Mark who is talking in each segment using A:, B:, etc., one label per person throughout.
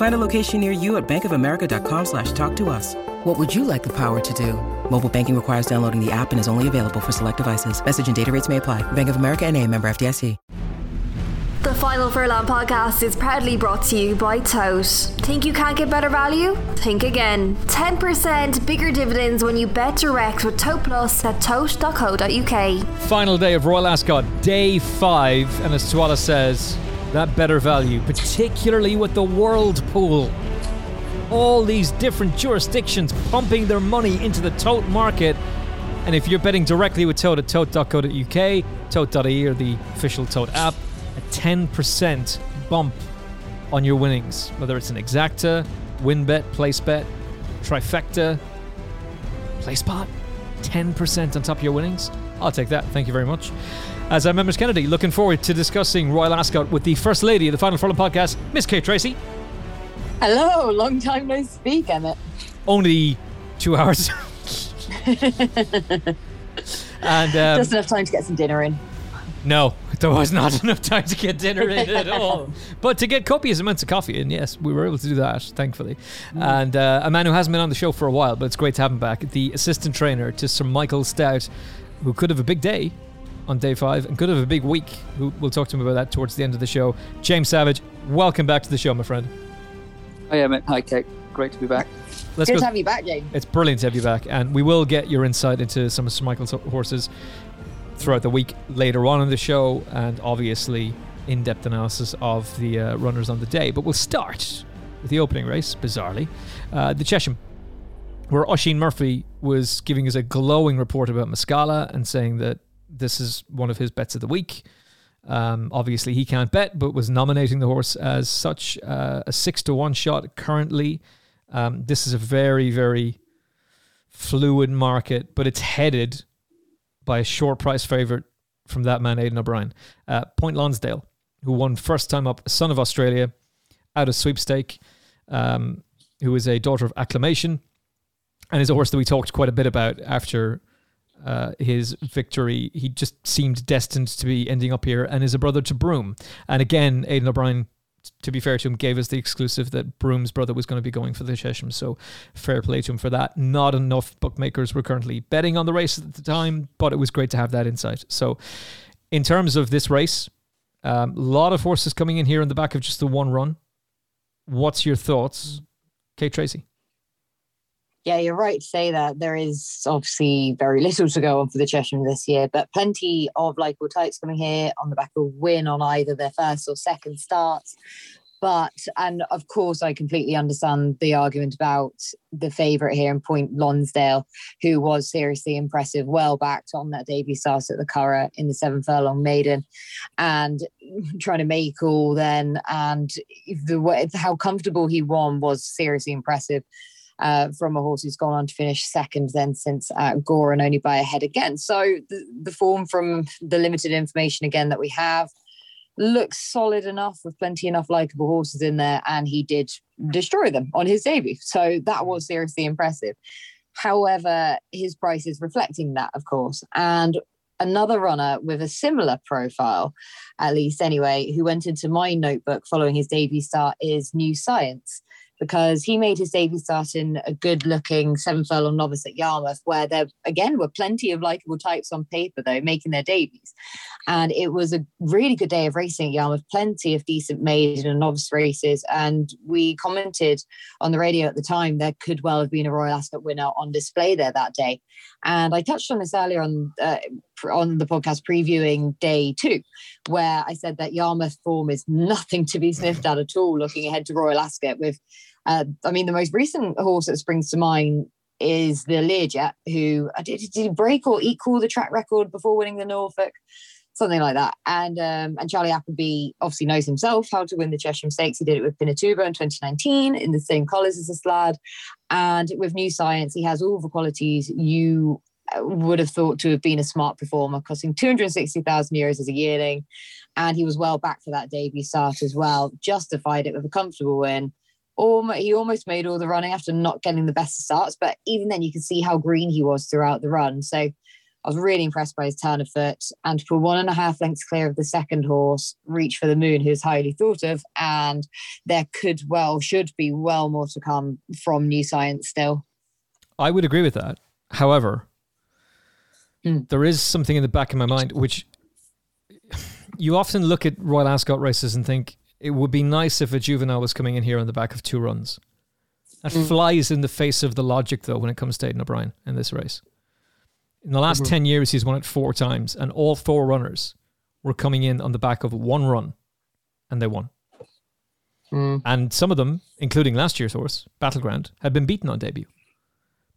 A: Find a location near you at bankofamerica.com slash talk to us. What would you like the power to do? Mobile banking requires downloading the app and is only available for select devices. Message and data rates may apply. Bank of America and a member FDIC.
B: The Final Furlong podcast is proudly brought to you by Tote. Think you can't get better value? Think again. 10% bigger dividends when you bet direct with Tote Plus at tote.co.uk.
C: Final day of Royal Ascot, day five, and as Tuala says, that better value, particularly with the World Pool. All these different jurisdictions pumping their money into the tote market. And if you're betting directly with Tote at tote.co.uk, tote.ie or the official Tote app, a 10% bump on your winnings, whether it's an exacta, win bet, place bet, trifecta, Placepot, 10% on top of your winnings. I'll take that. Thank you very much. As I'm Members Kennedy, looking forward to discussing Royal Ascot with the First Lady of the Final Furlong podcast, Miss Kate Tracey.
D: Hello, long time no speak, Emmet.
C: Only two hours. and um,
D: Just enough time to get some dinner in.
C: No, there was not enough time to get dinner in at all. But to get copious amounts of coffee in, yes, we were able to do that, thankfully. And uh, a man who hasn't been on the show for a while, but it's great to have him back, the assistant trainer to Sir Michael Stoute, who could have a big day on day five and could have a big week. We'll talk to him about that towards the end of the show. James Savage, welcome back to the show, my friend.
E: Hi, Emmet. Hi, Kate. Great to be back.
C: Let's
D: Good
C: go.
D: to have you back, James.
C: It's brilliant to have you back, and we will get your insight into some of Sir Michael's horses throughout the week later on in the show, and obviously in-depth analysis of the uh, runners on the day. But we'll start with the opening race, bizarrely, uh, the Chesham, where Oisin Murphy was giving us a glowing report about Muscala and saying that this is one of his bets of the week. Um, obviously, he can't bet, but was nominating the horse as such uh, a six to one shot currently. Um, this is a very, very fluid market, but it's headed by a short price favorite from that man, Aidan O'Brien. Uh, Point Lonsdale, who won first time up, son of Australia, out of sweepstake, um, who is a daughter of acclamation, and is a horse that we talked quite a bit about after uh, his victory. He just seemed destined to be ending up here, and is a brother to Broome. And again, Aidan O'Brien, to be fair to him, gave us the exclusive that Broome's brother was going to be going for the Chesham. So fair play to him for that. Not enough bookmakers were currently betting on the race at the time, but it was great to have that insight. So, in terms of this race, a um, lot of horses coming in here on the back of just the one run. What's your thoughts, Kate Tracey?
D: Yeah, you're right to say that there is obviously very little to go on for the Chesham this year, but plenty of likable types coming here on the back of win on either their first or second starts. But, and of course, I completely understand the argument about the favourite here in Point Lonsdale, who was seriously impressive, well backed on that debut start at the Curragh in the seven furlong maiden, and trying to make all then. And the way how comfortable he won was seriously impressive uh, from a horse who's gone on to finish second then since uh, Gore and only by a head again. So the, the form from the limited information again that we have looks solid enough with plenty enough likable horses in there, and he did destroy them on his debut. So that was seriously impressive. However, his price is reflecting that, of course, and. Another runner with a similar profile, at least anyway, who went into my notebook following his debut start is New Science because he made his debut start in a good looking seven furlong novice at Yarmouth, where there again were plenty of likable types on paper, though, making their debuts. And it was a really good day of racing at Yarmouth, plenty of decent maiden and novice races. And we commented on the radio at the time there could well have been a Royal Ascot winner on display there that day. And I touched on this earlier on uh, on the podcast previewing day two, where I said that Yarmouth form is nothing to be sniffed at at all. Looking ahead to Royal Ascot, with, uh, I mean, the most recent horse that springs to mind is the Learjet, who did, did he break or equal the track record before winning the Norfolk something like that. And um, and Charlie Appleby obviously knows himself how to win the Chesham Stakes. He did it with Pinatubo in 2019 in the same colours as this lad. And with New Science, he has all the qualities you uh, would have thought to have been a smart performer, costing 260,000 euros as a yearling. And he was well back for that debut start as well, justified it with a comfortable win. Almost, he almost made all the running after not getting the best of starts, but even then you can see how green he was throughout the run. So I was really impressed by his turn of foot and for one and a half lengths clear of the second horse, Reach for the Moon, who's highly thought of. And there could well, should be well more to come from New Science still.
C: I would agree with that. However, mm. there is something in the back of my mind which you often look at Royal Ascot races and think it would be nice if a juvenile was coming in here on the back of two runs. That mm. flies in the face of the logic, though, when it comes to Aidan O'Brien in this race. In the last mm-hmm. 10 years, he's won it four times, and all four runners were coming in on the back of one run, and they won. Mm. And some of them, including last year's horse, Battleground, had been beaten on debut,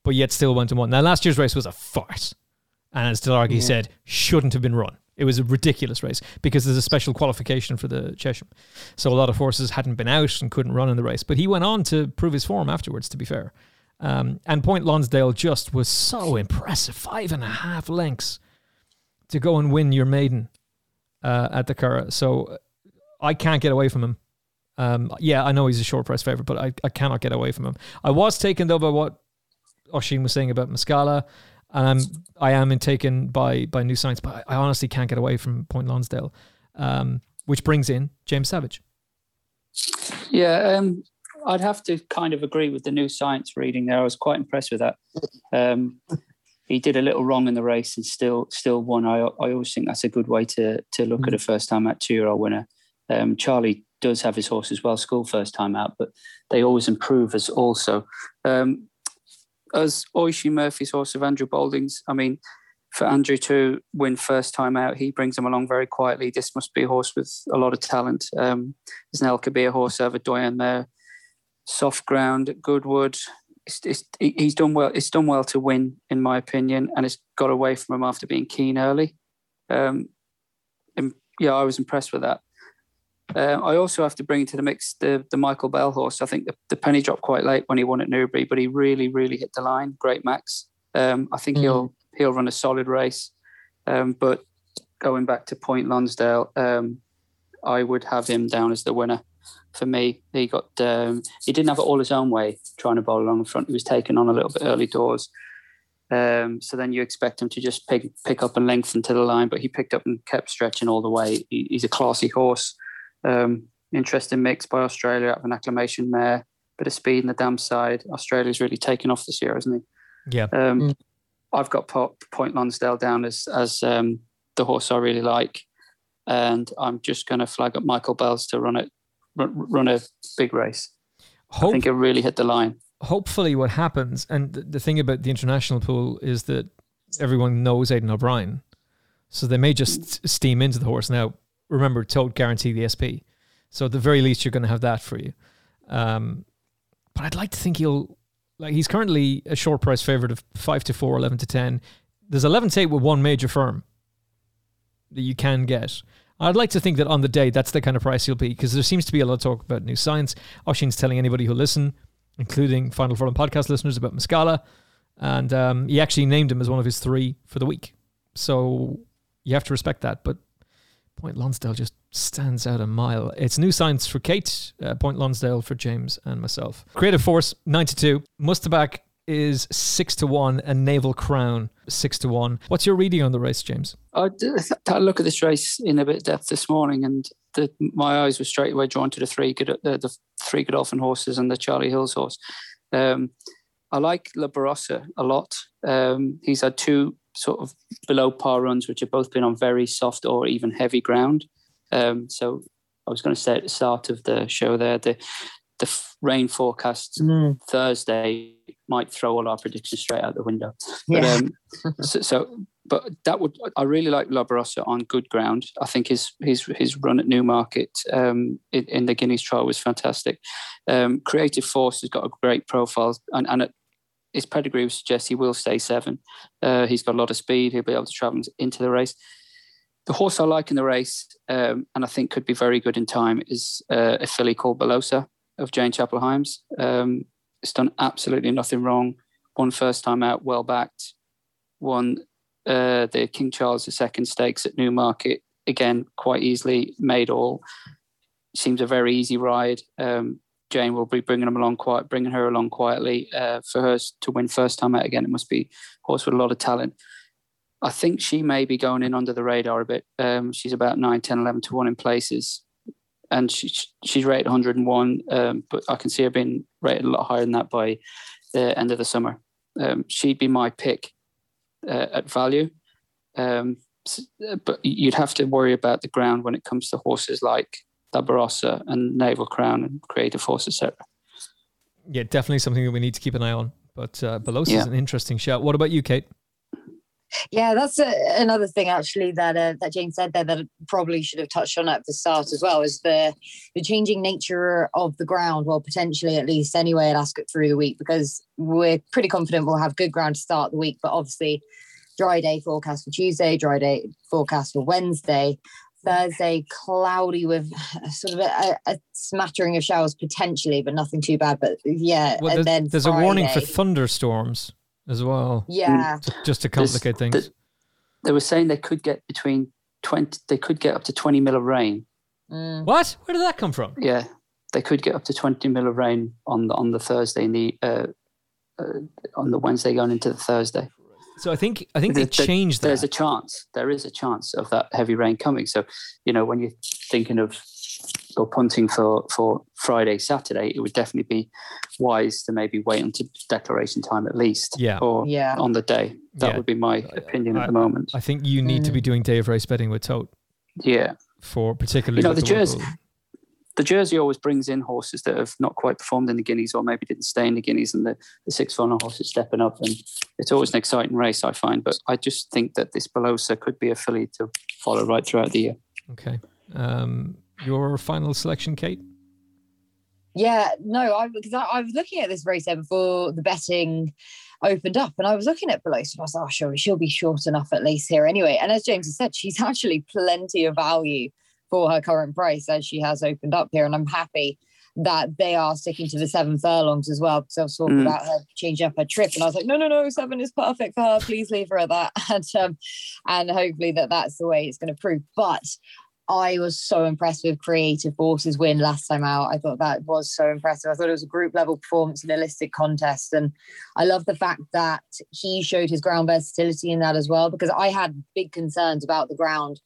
C: but yet still went and won. Now, last year's race was a farce, and as Delargy yeah. said, shouldn't have been run. It was a ridiculous race because there's a special qualification for the Chesham. So a lot of horses hadn't been out and couldn't run in the race. But he went on to prove his form afterwards, to be fair. Um, and Point Lonsdale just was so impressive. Five and a half lengths to go and win your maiden uh, at the Curragh. So uh, I can't get away from him. Um, yeah, I know he's a short price favorite, but I, I cannot get away from him. I was taken though by what Oisin was saying about Muscala, and I'm I am taken by by New Science, but I, I honestly can't get away from Point Lonsdale, um, which brings in James Savage.
E: Yeah, um, I'd have to kind of agree with the new science reading there. I was quite impressed with that. Um, he did a little wrong in the race and still still won. I I always think that's a good way to to look mm. at a first time out two year old winner. Um, Charlie does have his horses well school first time out, but they always improve as also. Um, as Oisin Murphy's horse of Andrew Balding's, I mean, for Andrew to win first time out, he brings him along very quietly. This must be a horse with a lot of talent. Um, there's an El Kabeir horse over Doyen there soft ground, Goodwood. It's, it's, he's done well. It's done well to win, in my opinion, and it's got away from him after being keen early. Um, and yeah, I was impressed with that. Uh, I also have to bring into the mix the, the Michael Bell horse. I think the, the penny dropped quite late when he won at Newbury, but he really, really hit the line. Great Max. Um, I think mm. he'll he'll run a solid race. Um, but going back to Point Lonsdale, um, I would have him down as the winner for me. He got um, he didn't have it all his own way trying to bowl along the front. He was taken on a little bit early doors. Um, so then you expect him to just pick pick up and lengthen to the line, but he picked up and kept stretching all the way. He, he's a classy horse. Um, interesting mix by Australia out of an acclamation mare, bit of speed in the dam side. Australia's really taken off this year, hasn't
C: he? Yeah.
E: Um, mm. I've got Point Lonsdale down as as um, the horse I really like, and I'm just going to flag up Michael Bells to run it run a big race. Hope, I think it really hit the line.
C: Hopefully, what happens, and the, the thing about the international pool is that everyone knows Aidan O'Brien, so they may just steam into the horse. Now, remember, Tote guarantee the SP, so at the very least, you're going to have that for you. Um, but I'd like to think he'll like he's currently a short price favorite of five to four, 11 to ten. There's eleven to eight with one major firm that you can get. I'd like to think that on the day, that's the kind of price you'll be, because there seems to be a lot of talk about new science. Oisin's telling anybody who listen, including Final Furlong podcast listeners, about Muscala. And um, he actually named him as one of his three for the week. So you have to respect that. But Point Lonsdale just stands out a mile. It's new science for Kate, uh, Point Lonsdale for James and myself. Creative Force, 92. Mutasaabeq is six to one, and Naval Crown six to one. What's your reading on the race, James?
E: I, I look at this race in a bit of depth this morning, and the, my eyes were straight away drawn to the three good, uh, the three Godolphin horses and the Charlie Hills horse. Um, I like La Barossa a lot. Um, he's had two sort of below par runs, which have both been on very soft or even heavy ground. Um, so I was going to say at the start of the show there, the the rain forecast mm. Thursday might throw all our predictions straight out the window. But, yeah. um, so, so, but that would I really like La Barossa on good ground. I think his his his run at Newmarket um, in, in, the Guineas trial was fantastic. Um, Creative Force has got a great profile, and, and his pedigree suggests he will stay seven. Uh, he's got a lot of speed. He'll be able to travel into the race. The horse I like in the race, um, and I think could be very good in time, is uh, a filly called Bellosa of Jane Chapple-Hyam's. Um, it's done absolutely nothing wrong. Won first time out, well backed. Won uh, the King Charles II stakes at Newmarket again quite easily. Made all. Seems a very easy ride. Um, Jane will be bringing them along quiet, bringing her along quietly uh, for her to win first time out again. It must be a horse with a lot of talent. I think she may be going in under the radar a bit. Um, she's about 9, 10, 11 to 1 in places. And she, she's rated 101, um, but I can see her being rated a lot higher than that by the end of the summer. Um, she'd be my pick uh, at value. Um, but you'd have to worry about the ground when it comes to horses like La Barossa and Naval Crown and Creative Force, etc.
C: Yeah, definitely something that we need to keep an eye on. But uh, Bellosa yeah. is an interesting shout. What about you, Kate?
D: Yeah, that's a, another thing actually that uh, that James said there that I probably should have touched on at the start as well is the the changing nature of the ground. Well, potentially at least anyway at Ascot through the week because we're pretty confident we'll have good ground to start the week, but obviously dry day forecast for Tuesday, dry day forecast for Wednesday. Thursday, cloudy with sort of a, a, smattering of showers potentially, but nothing too bad. But yeah,
C: well, and then there's Friday, a warning for thunderstorms as well.
D: Yeah,
C: just to complicate things. The,
E: they were saying they could get between twenty. They could get up to twenty mil of rain.
C: Mm. What? Where did that come from?
E: Yeah, they could get up to twenty mil of rain on the on the Thursday and the uh, uh, on the Wednesday going into the Thursday.
C: So I think I think they changed
E: that. There's a chance. There is a chance of that heavy rain coming. So you know when you're thinking of or punting for for Friday, Saturday, it would definitely be wise to maybe wait until declaration time at least.
C: Yeah.
E: Or
D: yeah.
E: on the day. That yeah. would be my opinion
C: I,
E: at the moment.
C: I think you need mm. to be doing day of race betting with Tote.
E: Yeah.
C: For particularly
E: you know the, the Jersey the Jersey always brings in horses that have not quite performed in the Guineas or maybe didn't stay in the Guineas, and the, the six furlong horse is stepping up. And it's always an exciting race, I find. But I just think that this Bellosa could be a filly to follow right throughout the year.
C: Okay. Um, your final selection, Kate?
D: Yeah, no, I because I, I, was looking at this race there before the betting opened up, and I was looking at Bellosa, and I was like, oh, sure, she'll be short enough at least here anyway. And as James has said, she's actually plenty of value for her current price as she has opened up here. And I'm happy that they are sticking to the seven furlongs as well. Because I was talking mm. about her changing up her trip, and I was like, no, no, no, seven is perfect for her. Please leave her at that, and um, and hopefully that that's the way it's going to prove. But I was so impressed with Creative Forces win last time out. I thought that was so impressive. I thought it was a group level performance in a listed contest. And I love the fact that he showed his ground versatility in that as well, because I had big concerns about the ground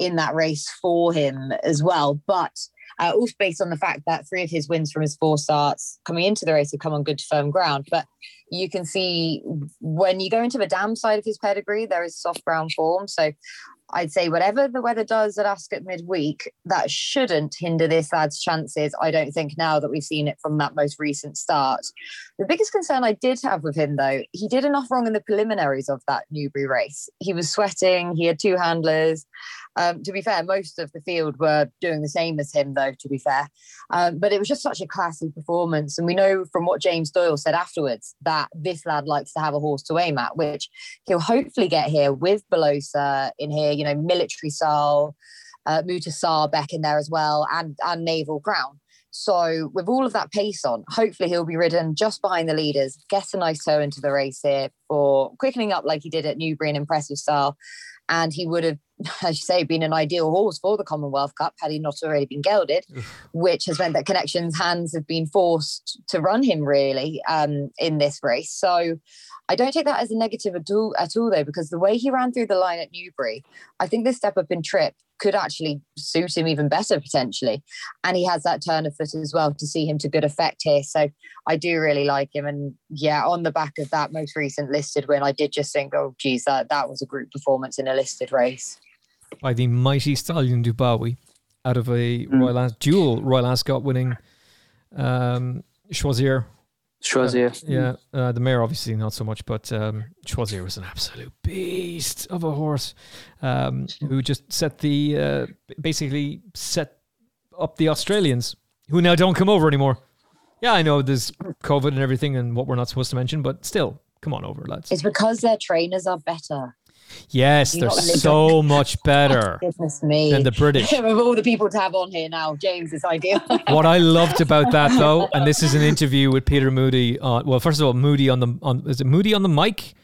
D: in that race for him as well. But uh, also based on the fact that three of his wins from his four starts coming into the race have come on good firm ground. But you can see when you go into the dam side of his pedigree, there is soft ground form. So I'd say whatever the weather does at Ascot midweek, that shouldn't hinder this lad's chances. I don't think now that we've seen it from that most recent start. The biggest concern I did have with him, though, he did enough wrong in the preliminaries of that Newbury race. He was sweating, he had two handlers. Um, to be fair, most of the field were doing the same as him, though, to be fair. Um, but it was just such a classy performance. And we know from what James Doyle said afterwards that this lad likes to have a horse to aim at, which he'll hopefully get here with Bellosa in here, you know, military style, uh, Mutasaabeq in there as well, and, and Naval Crown. So with all of that pace on, hopefully he'll be ridden just behind the leaders, get a nice toe into the race here for quickening up like he did at Newbury in impressive style. And he would have, as you say, been an ideal horse for the Commonwealth Cup had he not already been gelded, which has meant that Connections hands have been forced to run him really um, in this race. So I don't take that as a negative at all, at all though, because the way he ran through the line at Newbury, I think this step up in trip could actually suit him even better potentially. And he has that turn of foot as well to see him to good effect here. So I do really like him. And yeah, on the back of that most recent listed win, I did just think, oh, geez, that, that was a group performance in a listed race.
C: By the mighty stallion Dubawi out of a mm. Royal dual Royal Ascot winning Um, Choisir.
E: Choisir.
C: Uh, yeah, uh, the mare obviously not so much, but um, Choisir was an absolute beast of a horse um, who just set the uh, basically set up the Australians who now don't come over anymore. Yeah, I know there's COVID and everything and what we're not supposed to mention, but still, come on over, lads.
D: It's because their trainers are better.
C: Yes,
D: You
C: they're
D: got to live
C: so much better oh,
D: Goodness me.
C: than the British.
D: of all the people to have on here now, James is ideal.
C: what I loved about that though, and this is an interview with Peter Moody on well, first of all, Moody on the on is it Moody on the mic?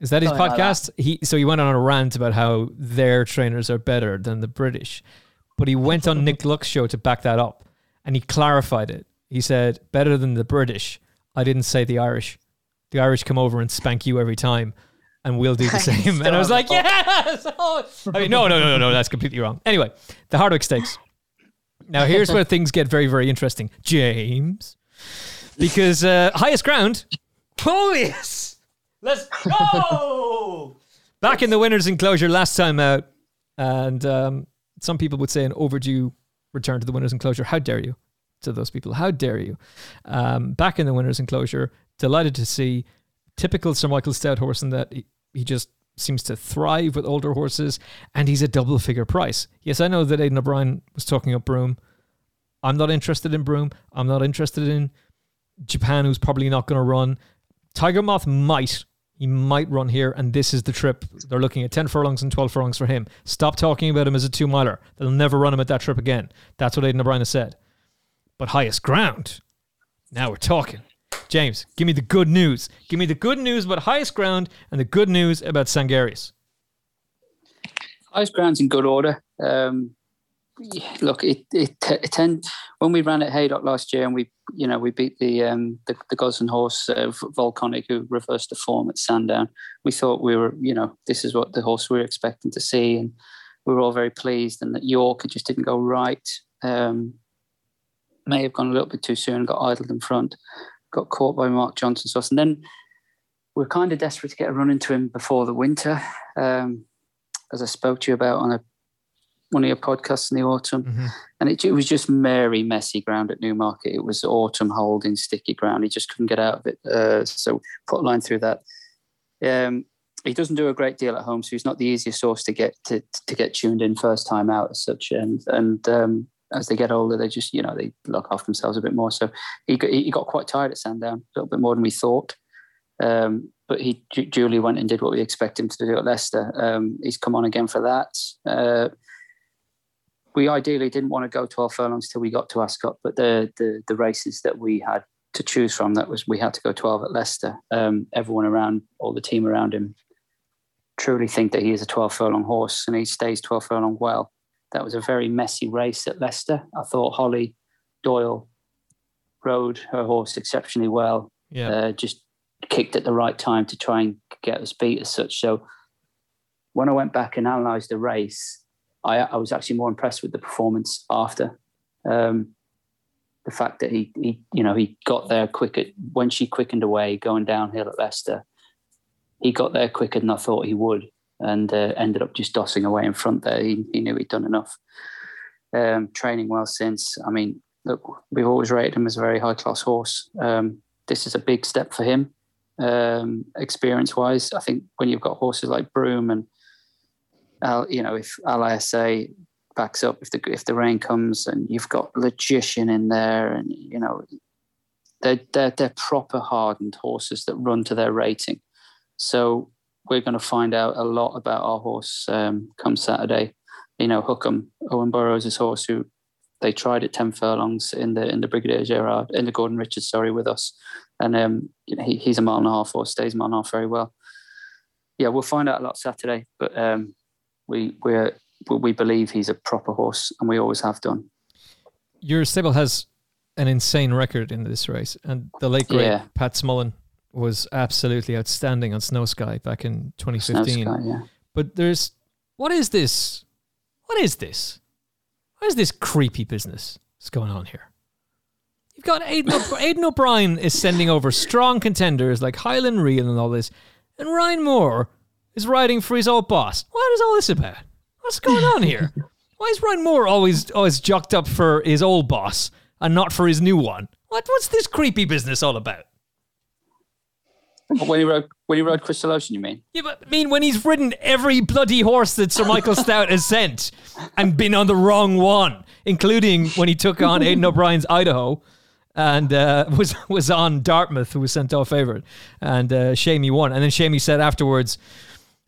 C: Is that his
D: Something like
C: podcast? He so he went on a rant about how their trainers are better than the British. But he went on Nick Luck's show to back that up and he clarified it. He said, better than the British. I didn't say the Irish. The Irish come over and spank you every time and we'll do the same. and I was like, yes! Oh. I mean, no, no, no, no, no, that's completely wrong. Anyway, the Hardwicke Stakes. Now, here's where things get very, very interesting. James. Because uh, highest ground. Yes. Let's go. Back in the winner's enclosure last time out. And um, some people would say an overdue return to the winner's enclosure. How dare you? To those people, how dare you? Um, back in the winner's enclosure. Delighted to see typical Sir Michael Stoute horse in that he, he just seems to thrive with older horses and he's a double figure price. Yes, I know that Aidan O'Brien was talking up Broome. I'm not interested in Broome. I'm not interested in Japan, who's probably not going to run. Tiger Moth might. He might run here, and this is the trip. They're looking at 10 furlongs and 12 furlongs for him. Stop talking about him as a two miler. They'll never run him at that trip again. That's what Aidan O'Brien has said. But highest ground. Now we're talking. James, give me the good news. Give me the good news about highest ground and the good news about Sangarius.
E: Highest ground's in good order. Um, look, it it, it tend, when we ran at Haydock last year and we you know we beat the um, the, the Gosling horse uh, Volcanic who reversed the form at Sandown. We thought we were you know this is what the horse we were expecting to see, and we were all very pleased. And that York it just didn't go right. Um, may have gone a little bit too soon, got idled in front, got caught by Mark Johnston's horse, and then we're kind of desperate to get a run into him before the winter. Um, as I spoke to you about on a one of your podcasts in the autumn,
C: Mm-hmm.
E: and it, it was just merry, messy ground at Newmarket. It was autumn holding, sticky ground. He just couldn't get out of it. Uh, so put a line through that. Um, he doesn't do a great deal at home, so he's not the easiest horse to get to, to get tuned in first time out as such. And and um, as they get older, they just you know they look after themselves a bit more. So he got, he got quite tired at Sandown, a little bit more than we thought. Um, but he du- duly went and did what we expect him to do at Leicester. Um, he's come on again for that. Uh, we ideally didn't want to go 12 furlongs till we got to Ascot, but the, the the races that we had to choose from, that was we had to go 12 at Leicester. Um, everyone around, all the team around him, truly think that he is a 12 furlong horse, and he stays 12 furlong well. That was a very messy race at Leicester. I thought Holly Doyle rode her horse exceptionally well.
C: Yeah.
E: Uh, just kicked at the right time to try and get us beat as such. So when I went back and analysed the race, I, I was actually more impressed with the performance after. Um, the fact that he, he, you know, he got there quicker when she quickened away going downhill at Leicester. He got there quicker than I thought he would, and uh, ended up just dossing away in front there. He, he knew he'd done enough. Um, training well since. I mean, look, we've always rated him as a very high class horse. Um, this is a big step for him, um, experience wise. I think when you've got horses like Broome and uh, you know, if LISA backs up, if the if the rain comes, and you've got Logician in there, and you know, they're they're, they're proper hardened horses that run to their rating. So we're going to find out a lot about our horse um, come Saturday. You know, Hukum, Owen Burrows' horse, who they tried at ten furlongs in the in the Brigadier Gerard in the Gordon Richards, sorry, with us, and um, you know, he, he's a mile and a half horse, stays a mile and a half very well. Yeah, we'll find out a lot Saturday, but um, we we we believe he's a proper horse, and we always have done.
C: Your stable has an insane record in this race, and the late great
E: Yeah.
C: Pat Smullen was absolutely outstanding on Snow Sky back in 2015.
E: Snow Sky, yeah.
C: But there's what is this? What is this? What is this creepy business that's going on here? You've got Aidan, O'B- Aidan O'Brien is sending over strong contenders like Highland Reel and all this, and Ryan Moore is riding for his old boss. What is all this about? What's going on here? Why is Ryan Moore always always jocked up for his old boss? and not for his new one. What? What's this creepy business all about?
E: When he rode when he rode Crystal Ocean, you mean?
C: Yeah, but I mean when he's ridden every bloody horse that Sir Michael Stoute has sent and been on the wrong one, including when he took on Aidan O'Brien's Idaho and uh, was was on Dartmouth, who was sent off favourite, and uh, Seamie won. And then Seamie said afterwards,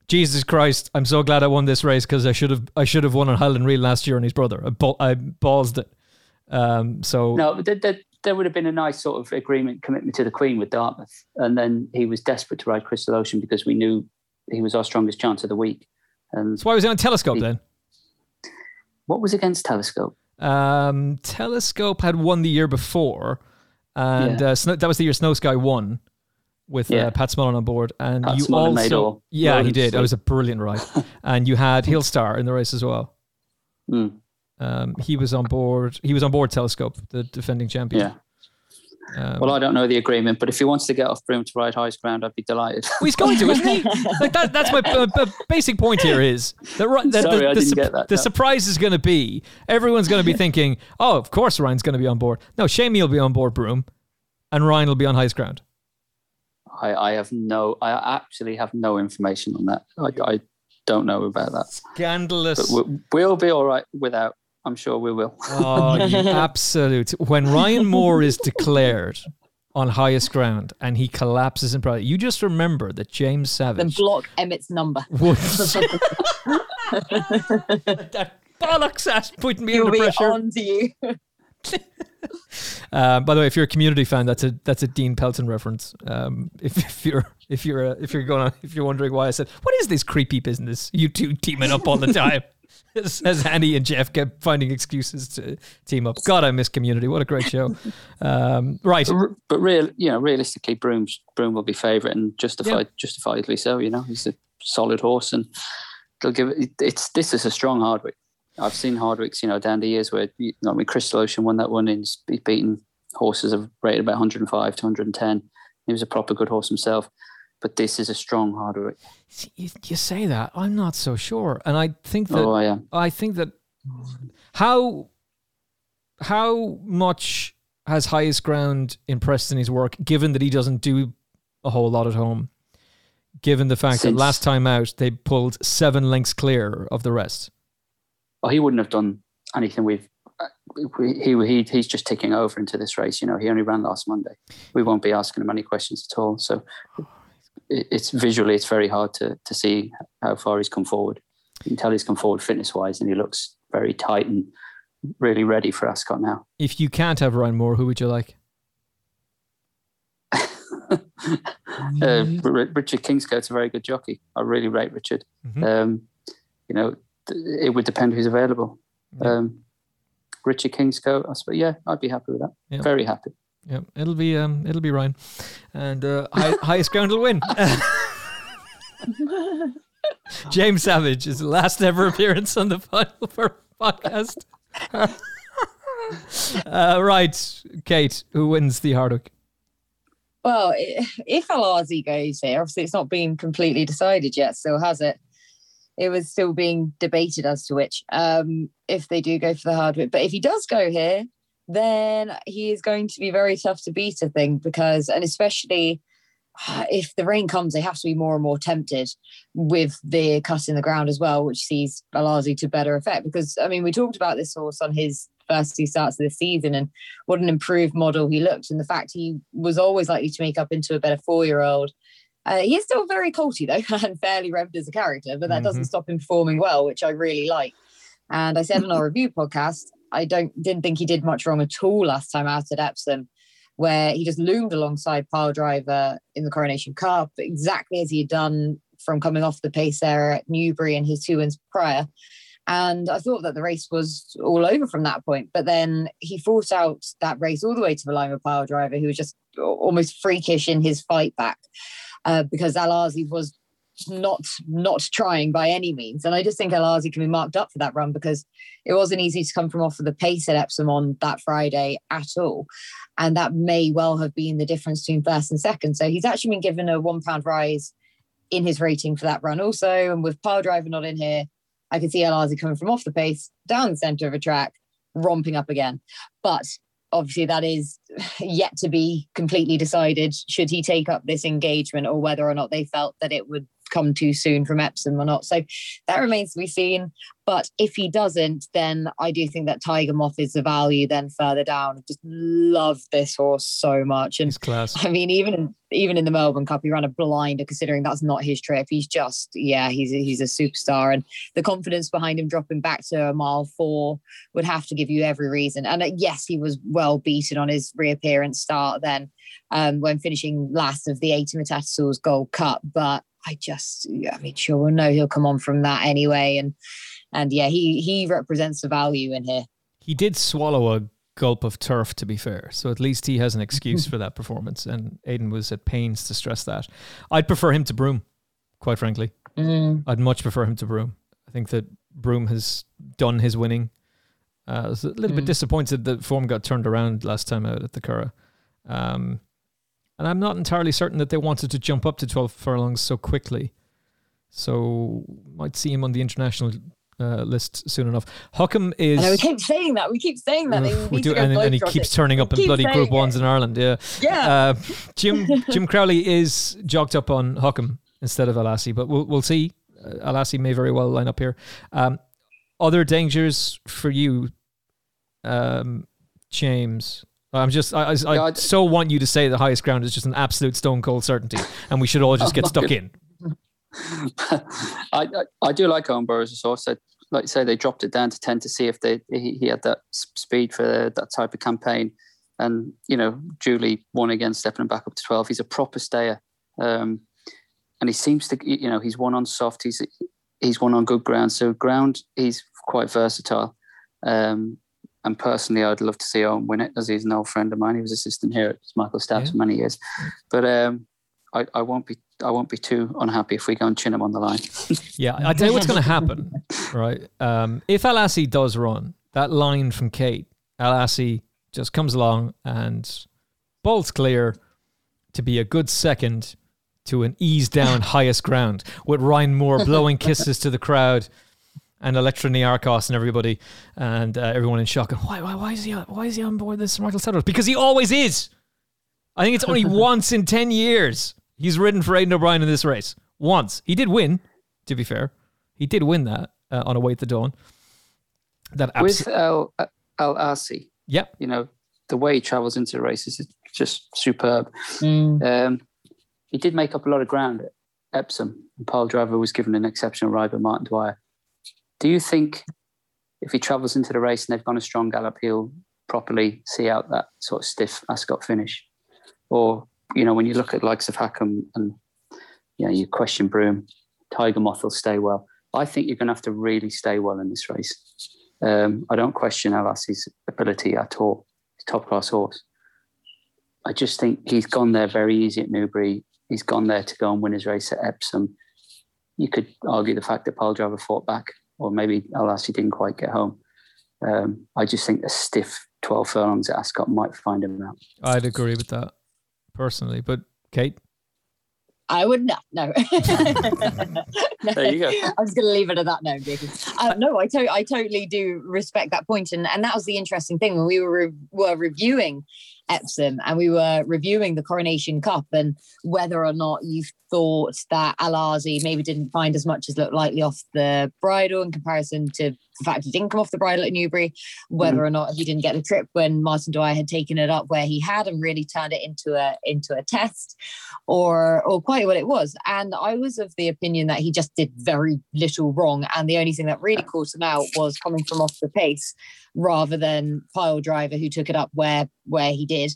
C: "Jesus Christ, I'm so glad I won this race because I should have I should have won on Highland Reel last year on his brother. I, ball, I ballsed it." Um, so
E: no, there, there, there, would have been a nice sort of agreement commitment to the Queen with Dartmouth, and then he was desperate to ride Crystal Ocean because we knew he was our strongest chance of the week. And
C: so why was he on Telescope he, then?
E: What was against Telescope?
C: Um, Telescope had won the year before, and yeah. uh, Snow, that was the year Snow Sky won with uh, yeah. uh, Pat Smullen on board. And
E: Pat
C: you
E: also,
C: yeah, he did. It was a brilliant ride, and you had Heelstar in the race as well.
E: Mm.
C: Um, he was on board. He was on board Telescope, the defending champion.
E: Yeah. Um, well, I don't know the agreement, but if he wants to get off Broome to ride highest ground, I'd be delighted.
C: Well, he's going to, isn't he? like that, that's my uh, basic point here is that, that
E: Sorry,
C: the,
E: I
C: the,
E: didn't get that,
C: the
E: no.
C: surprise is going to be everyone's going to be thinking, oh, of course Ryan's going to be on board. No, Seamie will be on board Broome, and Ryan will be on highest ground.
E: I, I have no, I actually have no information on that. I, I don't know about that.
C: Scandalous.
E: But we'll be all right without I'm sure we will.
C: oh, absolute. When Ryan Moore is declared on highest ground and he collapses in pride, you just remember that James Savage.
D: Then block Emmet's number.
C: Would, that bollocks ass putting me
D: He'll
C: under pressure.
D: on to you.
C: Uh, by the way, if you're a community fan, that's a that's a Dean Pelton reference. Um, if, if you're if you're uh, if you're going on, if you're wondering why I said what is this creepy business you two teaming up all the time, as, as Annie and Jeff kept finding excuses to team up. God, I miss Community. What a great show. Um, right,
E: but, but real, you know, realistically, Broome Broom will be favourite and justified, yeah. justifiably so. You know, he's a solid horse, and they'll give it. It's this is a strong Hardwicke. I've seen Hardwickes, you know, down the years where you know, I mean, Crystal Ocean won that one. and He's beaten horses of rated about 105 to 110. He was a proper good horse himself but this is a strong Hardwicke.
C: You, you, say that I'm not so sure, and I think that
E: oh, yeah.
C: I think that how how much has highest ground impressed in his work, given that he doesn't do a whole lot at home. Given the fact Since, that last time out they pulled seven lengths clear of the rest.
E: Well, he wouldn't have done anything uh, he, he he's just ticking over into this race. You know, he only ran last Monday. We won't be asking him any questions at all. So it's visually it's very hard to to see how far he's come forward. You can tell he's come forward fitness wise, and he looks very tight and really ready for Ascot now.
C: If you can't have Ryan Moore, who would you like?
E: uh, Richard Kingscote's a very good jockey. I really rate Richard. Mm-hmm. Um, you know, it would depend who's available. Yeah. Um, Richard Kingscote, I suppose. Yeah, I'd be happy with that. Yeah. Very happy.
C: Yeah, it'll be um, it'll be Ryan, and uh, high, highest ground will win. James Savage is the last ever appearance on the Final Furlong podcast. uh, right, Kate, who wins the Hardwicke?
D: Well, if Al Aasy goes here, obviously it's not been completely decided yet, still has it? It was still being debated as to which, um, if they do go for the Hardwicke. But if he does go here, then he is going to be very tough to beat, I think, because, and especially if the rain comes, they have to be more and more tempted with the cut in the ground as well, which sees Balazi to better effect. Because, I mean, we talked about this horse on his first two starts of the season and what an improved model he looked, and the fact he was always likely to make up into a better four year old. Uh, he is still very colty though and fairly revved as a character, but that mm-hmm. doesn't stop him performing well, which I really like. And I said on our review podcast, I don't didn't think he did much wrong at all last time out at Epsom, where he just loomed alongside Pyledriver in the Coronation Cup, exactly as he had done from coming off the pace there at Newbury and his two wins prior. And I thought that the race was all over from that point. But then he fought out that race all the way to the line with Pyledriver, who was just almost freakish in his fight back uh, because Al Aasy was not not trying by any means. And I just think Al Aasy can be marked up for that run because it wasn't easy to come from off of the pace at Epsom on that Friday at all. And that may well have been the difference between first and second. So he's actually been given a one pound rise in his rating for that run also. And with Pyledriver not in here, I can see Al Aasy coming from off the pace, down the centre of a track, romping up again. But obviously that is yet to be completely decided should he take up this engagement or whether or not they felt that it would come too soon from Epsom or not. So that remains to be seen. But if he doesn't, then I do think that Tiger Moth is the value then further down. I just love this horse so much. And. I mean, even in, even in the Melbourne Cup, he ran a blinder considering that's not his trip. He's just, yeah, he's a, he's a superstar. And the confidence behind him dropping back to a mile four would have to give you every reason. And uh, yes, he was well beaten on his reappearance start then um, when finishing last of the 80 Metatarsal's Gold Cup. But I just, I mean, sure, we'll know he'll come on from that anyway. And and yeah, he he represents the value in here.
C: He did swallow a gulp of turf, to be fair. So at least he has an excuse for that performance. And Aidan was at pains to stress that. I'd prefer him to Broome, quite frankly.
D: Mm.
C: I'd much prefer him to Broome. I think that Broome has done his winning. Uh, I was a little bit
D: Mm.
C: disappointed that form got turned around last time out at the Curragh. Um, and I'm not entirely certain that they wanted to jump up to 12 furlongs so quickly. So might see him on the international uh, list soon enough. Hukum is.
D: I we keep saying that. We keep saying that.
C: Ugh, we do, and, and he keeps turning up in bloody Group
D: it.
C: Ones in Ireland. Yeah,
D: Yeah.
C: Uh, Jim Jim Crowley is jogged up on Hukum instead of Al Aasy, but we'll we'll see. Uh, Al Aasy may very well line up here. Um, other dangers for you, um, James. I'm just I, I, I
E: I-
C: so want you to say the highest ground is just an absolute stone cold certainty, and we should all just get stuck in.
E: I, I do like Owen Burrows as horse. I, like you say, they dropped it down to ten to see if they he, he had that speed for that type of campaign. And you know, Julie won again, stepping him back up to twelve. He's a proper stayer, um, and he seems to you know he's won on soft. He's he's won on good ground. So ground, he's quite versatile. Um, and personally, I'd love to see Owen win it, as he's an old friend of mine. He was assistant here at Michael Stabs
C: Yeah.
E: for many years. But um, I, I won't be I won't be too unhappy if we go and chin him on the line.
C: Yeah, I tell you what's going to happen, right? Um, if Al Aasy does run, that line from Kate, Al Aasy just comes along and bolts clear to be a good second to an ease down highest ground with Ryan Moore blowing kisses to the crowd and Electra Niarchos and everybody and uh, everyone in shock. And why, why, why is he, on- why is he on board this Michael Saddles? Because he always is. I think it's only once in 10 years he's ridden for Aidan O'Brien in this race. Once. He did win, to be fair. He did win that uh, on a way to dawn. That abs-
E: With El El Asi,
C: Yep.
E: you know, the way he travels into the races is just superb.
D: Mm.
E: Um, he did make up a lot of ground at Epsom. And Pyledriver was given an exceptional ride by Martin Dwyer. Do you think if he travels into the race and they've gone a strong gallop, he'll properly see out that sort of stiff Ascot finish? Or, you know, when you look at likes of Hukum and, you know, you question Broome, Tiger Moth will stay well. I think you're going to have to really stay well in this race. Um, I don't question Al Aasy's ability at all. He's top class horse. I just think he's gone there very easy at Newbury. He's gone there to go and win his race at Epsom. You could argue the fact that Pyledriver fought back, or maybe Al Aasy didn't quite get home. Um, I just think a stiff 12 furlongs at Ascot might find him out.
C: I'd agree with that personally. But Kate,
D: I would not. No. No.
E: There you go.
D: I was going to leave it at that. No, I'm joking. Uh, no, I, to- I totally do respect that point, and and that was the interesting thing when we were re- were reviewing Epsom and we were reviewing the Coronation Cup and whether or not you thought that Al Aasy maybe didn't find as much as looked likely off the bridle in comparison to the fact he didn't come off the bridle at Newbury, whether mm. or not he didn't get the trip when Martin Dwyer had taken it up where he had and really turned it into a into a test, or or quite what it was. And I was of the opinion that he just did very little wrong, and the only thing that really caught him out was coming from off the pace rather than Pyledriver who took it up where where he did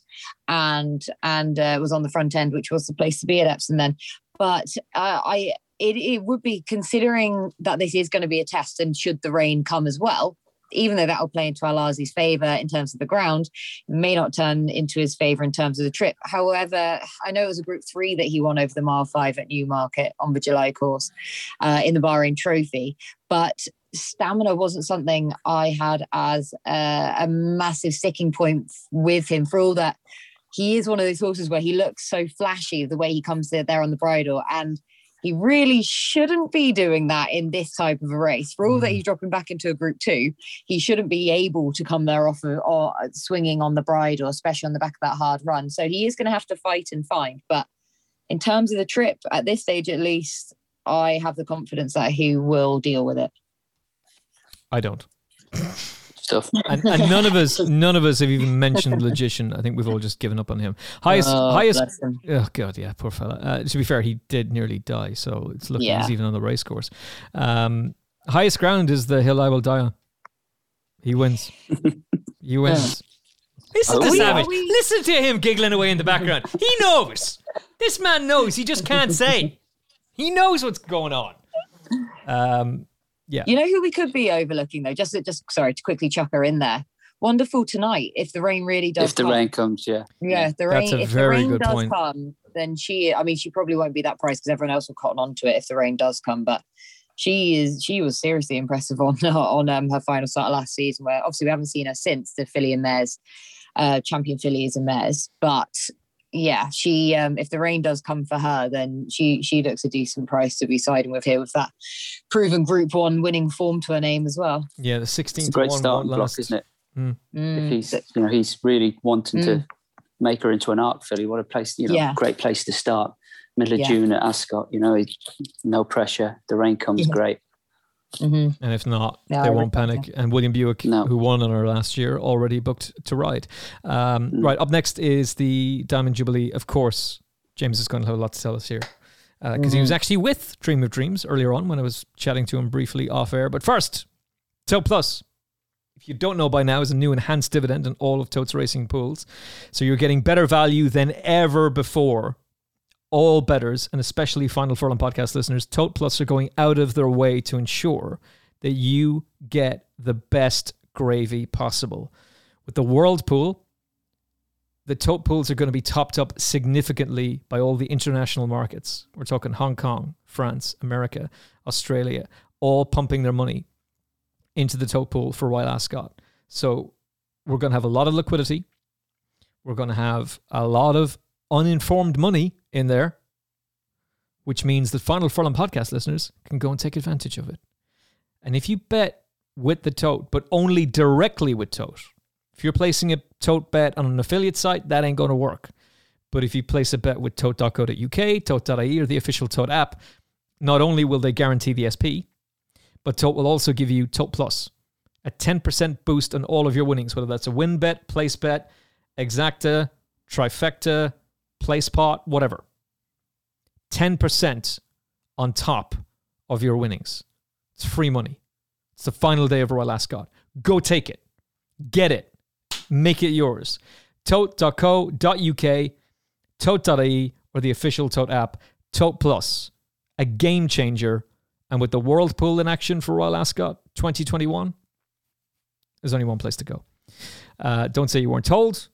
D: and and uh, was on the front end which was the place to be at epsom then but uh, i it, it would be considering that this is going to be a test and should the rain come as well even though that will play into Al Aasy's favour in terms of the ground, may not turn into his favour in terms of the trip. However, I know it was a Group Three that he won over the mile five at Newmarket on the July course uh, in the Bahrain Trophy, but stamina wasn't something I had as a, a massive sticking point with him for all that he is one of those horses where he looks so flashy the way he comes there, there on the bridle and he really shouldn't be doing that in this type of a race. For all that
C: Mm.
D: he's dropping back into a group two, he shouldn't be able to come there off of, or swinging on the bridle, especially on the back of that hard run. So he is going to have to fight and find. But in terms of the trip, at this stage at least, I have the confidence that he will deal with it.
C: I don't.
E: Stuff.
C: And, and none of us, none of us have even mentioned Logician. I think we've all just given up on him. Highest,
D: Oh,
C: highest. Oh god, yeah, poor fella. Uh, to be fair, he did nearly die, so it's lucky
D: Yeah.
C: he's even on the race course. Um, highest ground is the hill I will die on. He wins. he wins. Listen to
E: Are we-
C: Savage.
D: we-
C: Listen to him giggling away in the background. He knows. This man knows. He just can't say. He knows what's going on. Um, yeah.
D: You know who we could be overlooking though? Just just sorry to quickly chuck her in there. Wonderful tonight. If the rain really does,
E: If the
D: come.
E: rain comes, yeah.
D: yeah, if the
C: That's
D: rain.
C: a
D: If the rain
C: good
D: does
C: point.
D: come, then she. I mean, she probably won't be that price because everyone else will cotton on to it if the rain does come. But she is. She was seriously impressive on on um, her final start last season. Where obviously we haven't seen her since the filly and mares, uh, champion fillies and mares. But yeah, she. Um, if the rain does come for her, then she she looks a decent price to be siding with here with that proven Group One winning form to her name as well.
C: Yeah, the
E: It's
C: 16
E: great
C: 1
E: starting
C: won't
E: block,
C: last.
E: isn't it? If
D: Mm.
E: he's, you know, he's really wanting to make her into an Arc filly. What a place, you know,
D: Yeah.
E: great place to start. Middle of
D: Yeah.
E: June at Ascot, you know, no pressure. The rain comes
D: Yeah.
E: great.
D: Mhm.
C: And if not,
D: Yeah,
C: they
D: I
C: won't panic. And William Buick,
E: No.
C: who won on her last year, already booked to ride. Um,
E: Mm.
C: Right, up next is the Diamond Jubilee. Of course, James is going to have a lot to tell us here. Because he was actually with Dream of Dreams earlier on when I was chatting to him briefly off air. But first, Tote Plus. If you don't know by now, is a new enhanced dividend in all of Tote's racing pools. So you're getting better value than ever before all betters and especially Final Furlong podcast listeners, Tote Plus are going out of their way to ensure that you get the best gravy possible. With the World Pool, the tote pools are going to be topped up significantly by all the international markets. We're talking Hong Kong, France, America, Australia, all pumping their money into the tote pool for Royal Ascot. So we're going to have a lot of liquidity. We're going to have a lot of uninformed money in there, which means that Final Furlong podcast listeners can go and take advantage of it. And if you bet with the tote, but only directly with tote, if you're placing a tote bet on an affiliate site, that ain't going to work. But if you place a bet with tote.co.uk, tote.ie, or the official tote app, not only will they guarantee the SP, but Tote will also give you Tote Plus, a 10% boost on all of your winnings, whether that's a win bet, place bet, exacta, trifecta, Placepot, whatever. 10% on top of your winnings. It's free money. It's the final day of Royal Ascot. Go take it. Get it. Make it yours. Tote.co.uk, Tote.ie, or the official Tote app. Tote Plus, a game changer. And with the World Pool in action for Royal Ascot 2021, there's only one place to go. Uh, don't say you weren't told.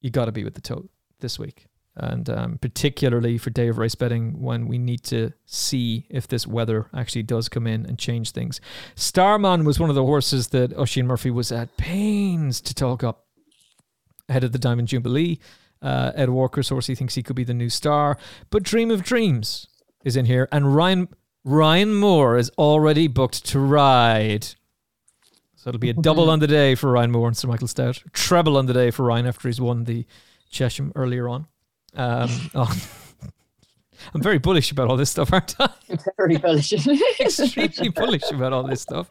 C: You got to be with the Tote this week. And um, particularly for day of race betting, when we need to see if this weather actually does come in and change things. Starman was one of the horses that Oisin Murphy was at pains to talk up ahead of the Diamond Jubilee. Uh, Ed Walker's horse, he thinks he could be the new star. But Dream of Dreams is in here, and Ryan Ryan Moore is already booked to ride. So it'll be a double on the day for Ryan Moore and Sir Michael Stoute. Treble on the day for Ryan after he's won the Chesham earlier on. Um, oh, I'm very bullish about all this stuff, aren't I?
D: Very bullish.
C: extremely bullish about all this stuff.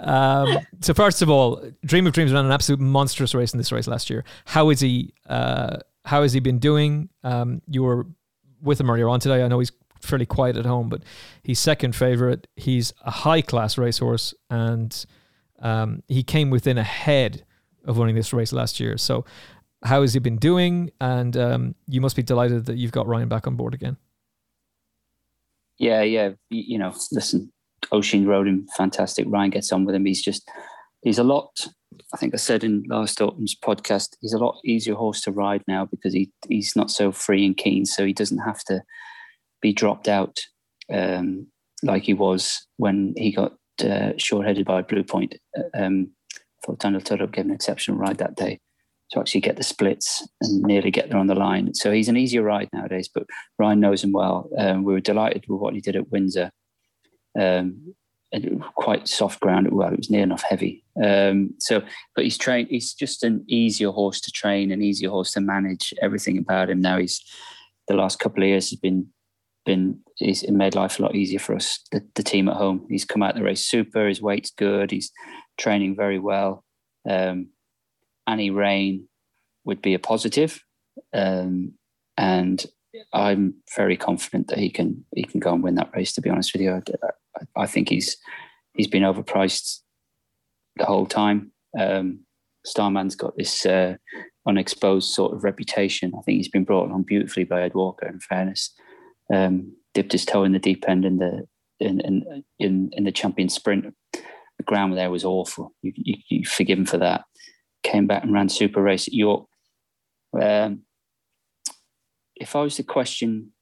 C: Um, so first of all, Dream of Dreams ran an absolute monstrous race in this race last year. How is he? Uh, how has he been doing? Um, you were with him earlier on today. I know he's fairly quiet at home, but he's second favorite. He's a high class racehorse, and um, he came within a head of winning this race last year. So. How has he been doing? And um, you must be delighted that you've got Ryan back on board again.
E: Yeah, yeah. You, know, listen, Oisin rode him fantastic. Ryan gets on with him. He's just, he's a lot. I think I said in last autumn's podcast, he's a lot easier horse to ride now because he he's not so free and keen, so he doesn't have to be dropped out um, like he was when he got uh, short-headed by Blue Point. Um, I thought Daniel Tudhope gave an exceptional ride that day. To actually get the splits and nearly get there on the line. So he's an easier ride nowadays, but Ryan knows him well. Um, we were delighted with what he did at Windsor. Um, quite soft ground. Well, it was near enough heavy. Um, so, but he's trained. He's just an easier horse to train, an easier horse to manage. Everything about him now. He's the last couple of years has been been he's made life a lot easier for us. The, the team at home. He's come out the race super. His weight's good. He's training very well. Um, Annie Rain would be a positive, um, and I'm very confident that he can he can go and win that race. To be honest with you, I, I think he's he's been overpriced the whole time. Um, Starman's got this uh, unexposed sort of reputation. I think he's been brought on beautifully by Ed Walker. In fairness, um, dipped his toe in the deep end in the in in in, in the champion sprint. The ground there was awful. You, you, you forgive him for that came back and ran super race at York. Um, if I was to question,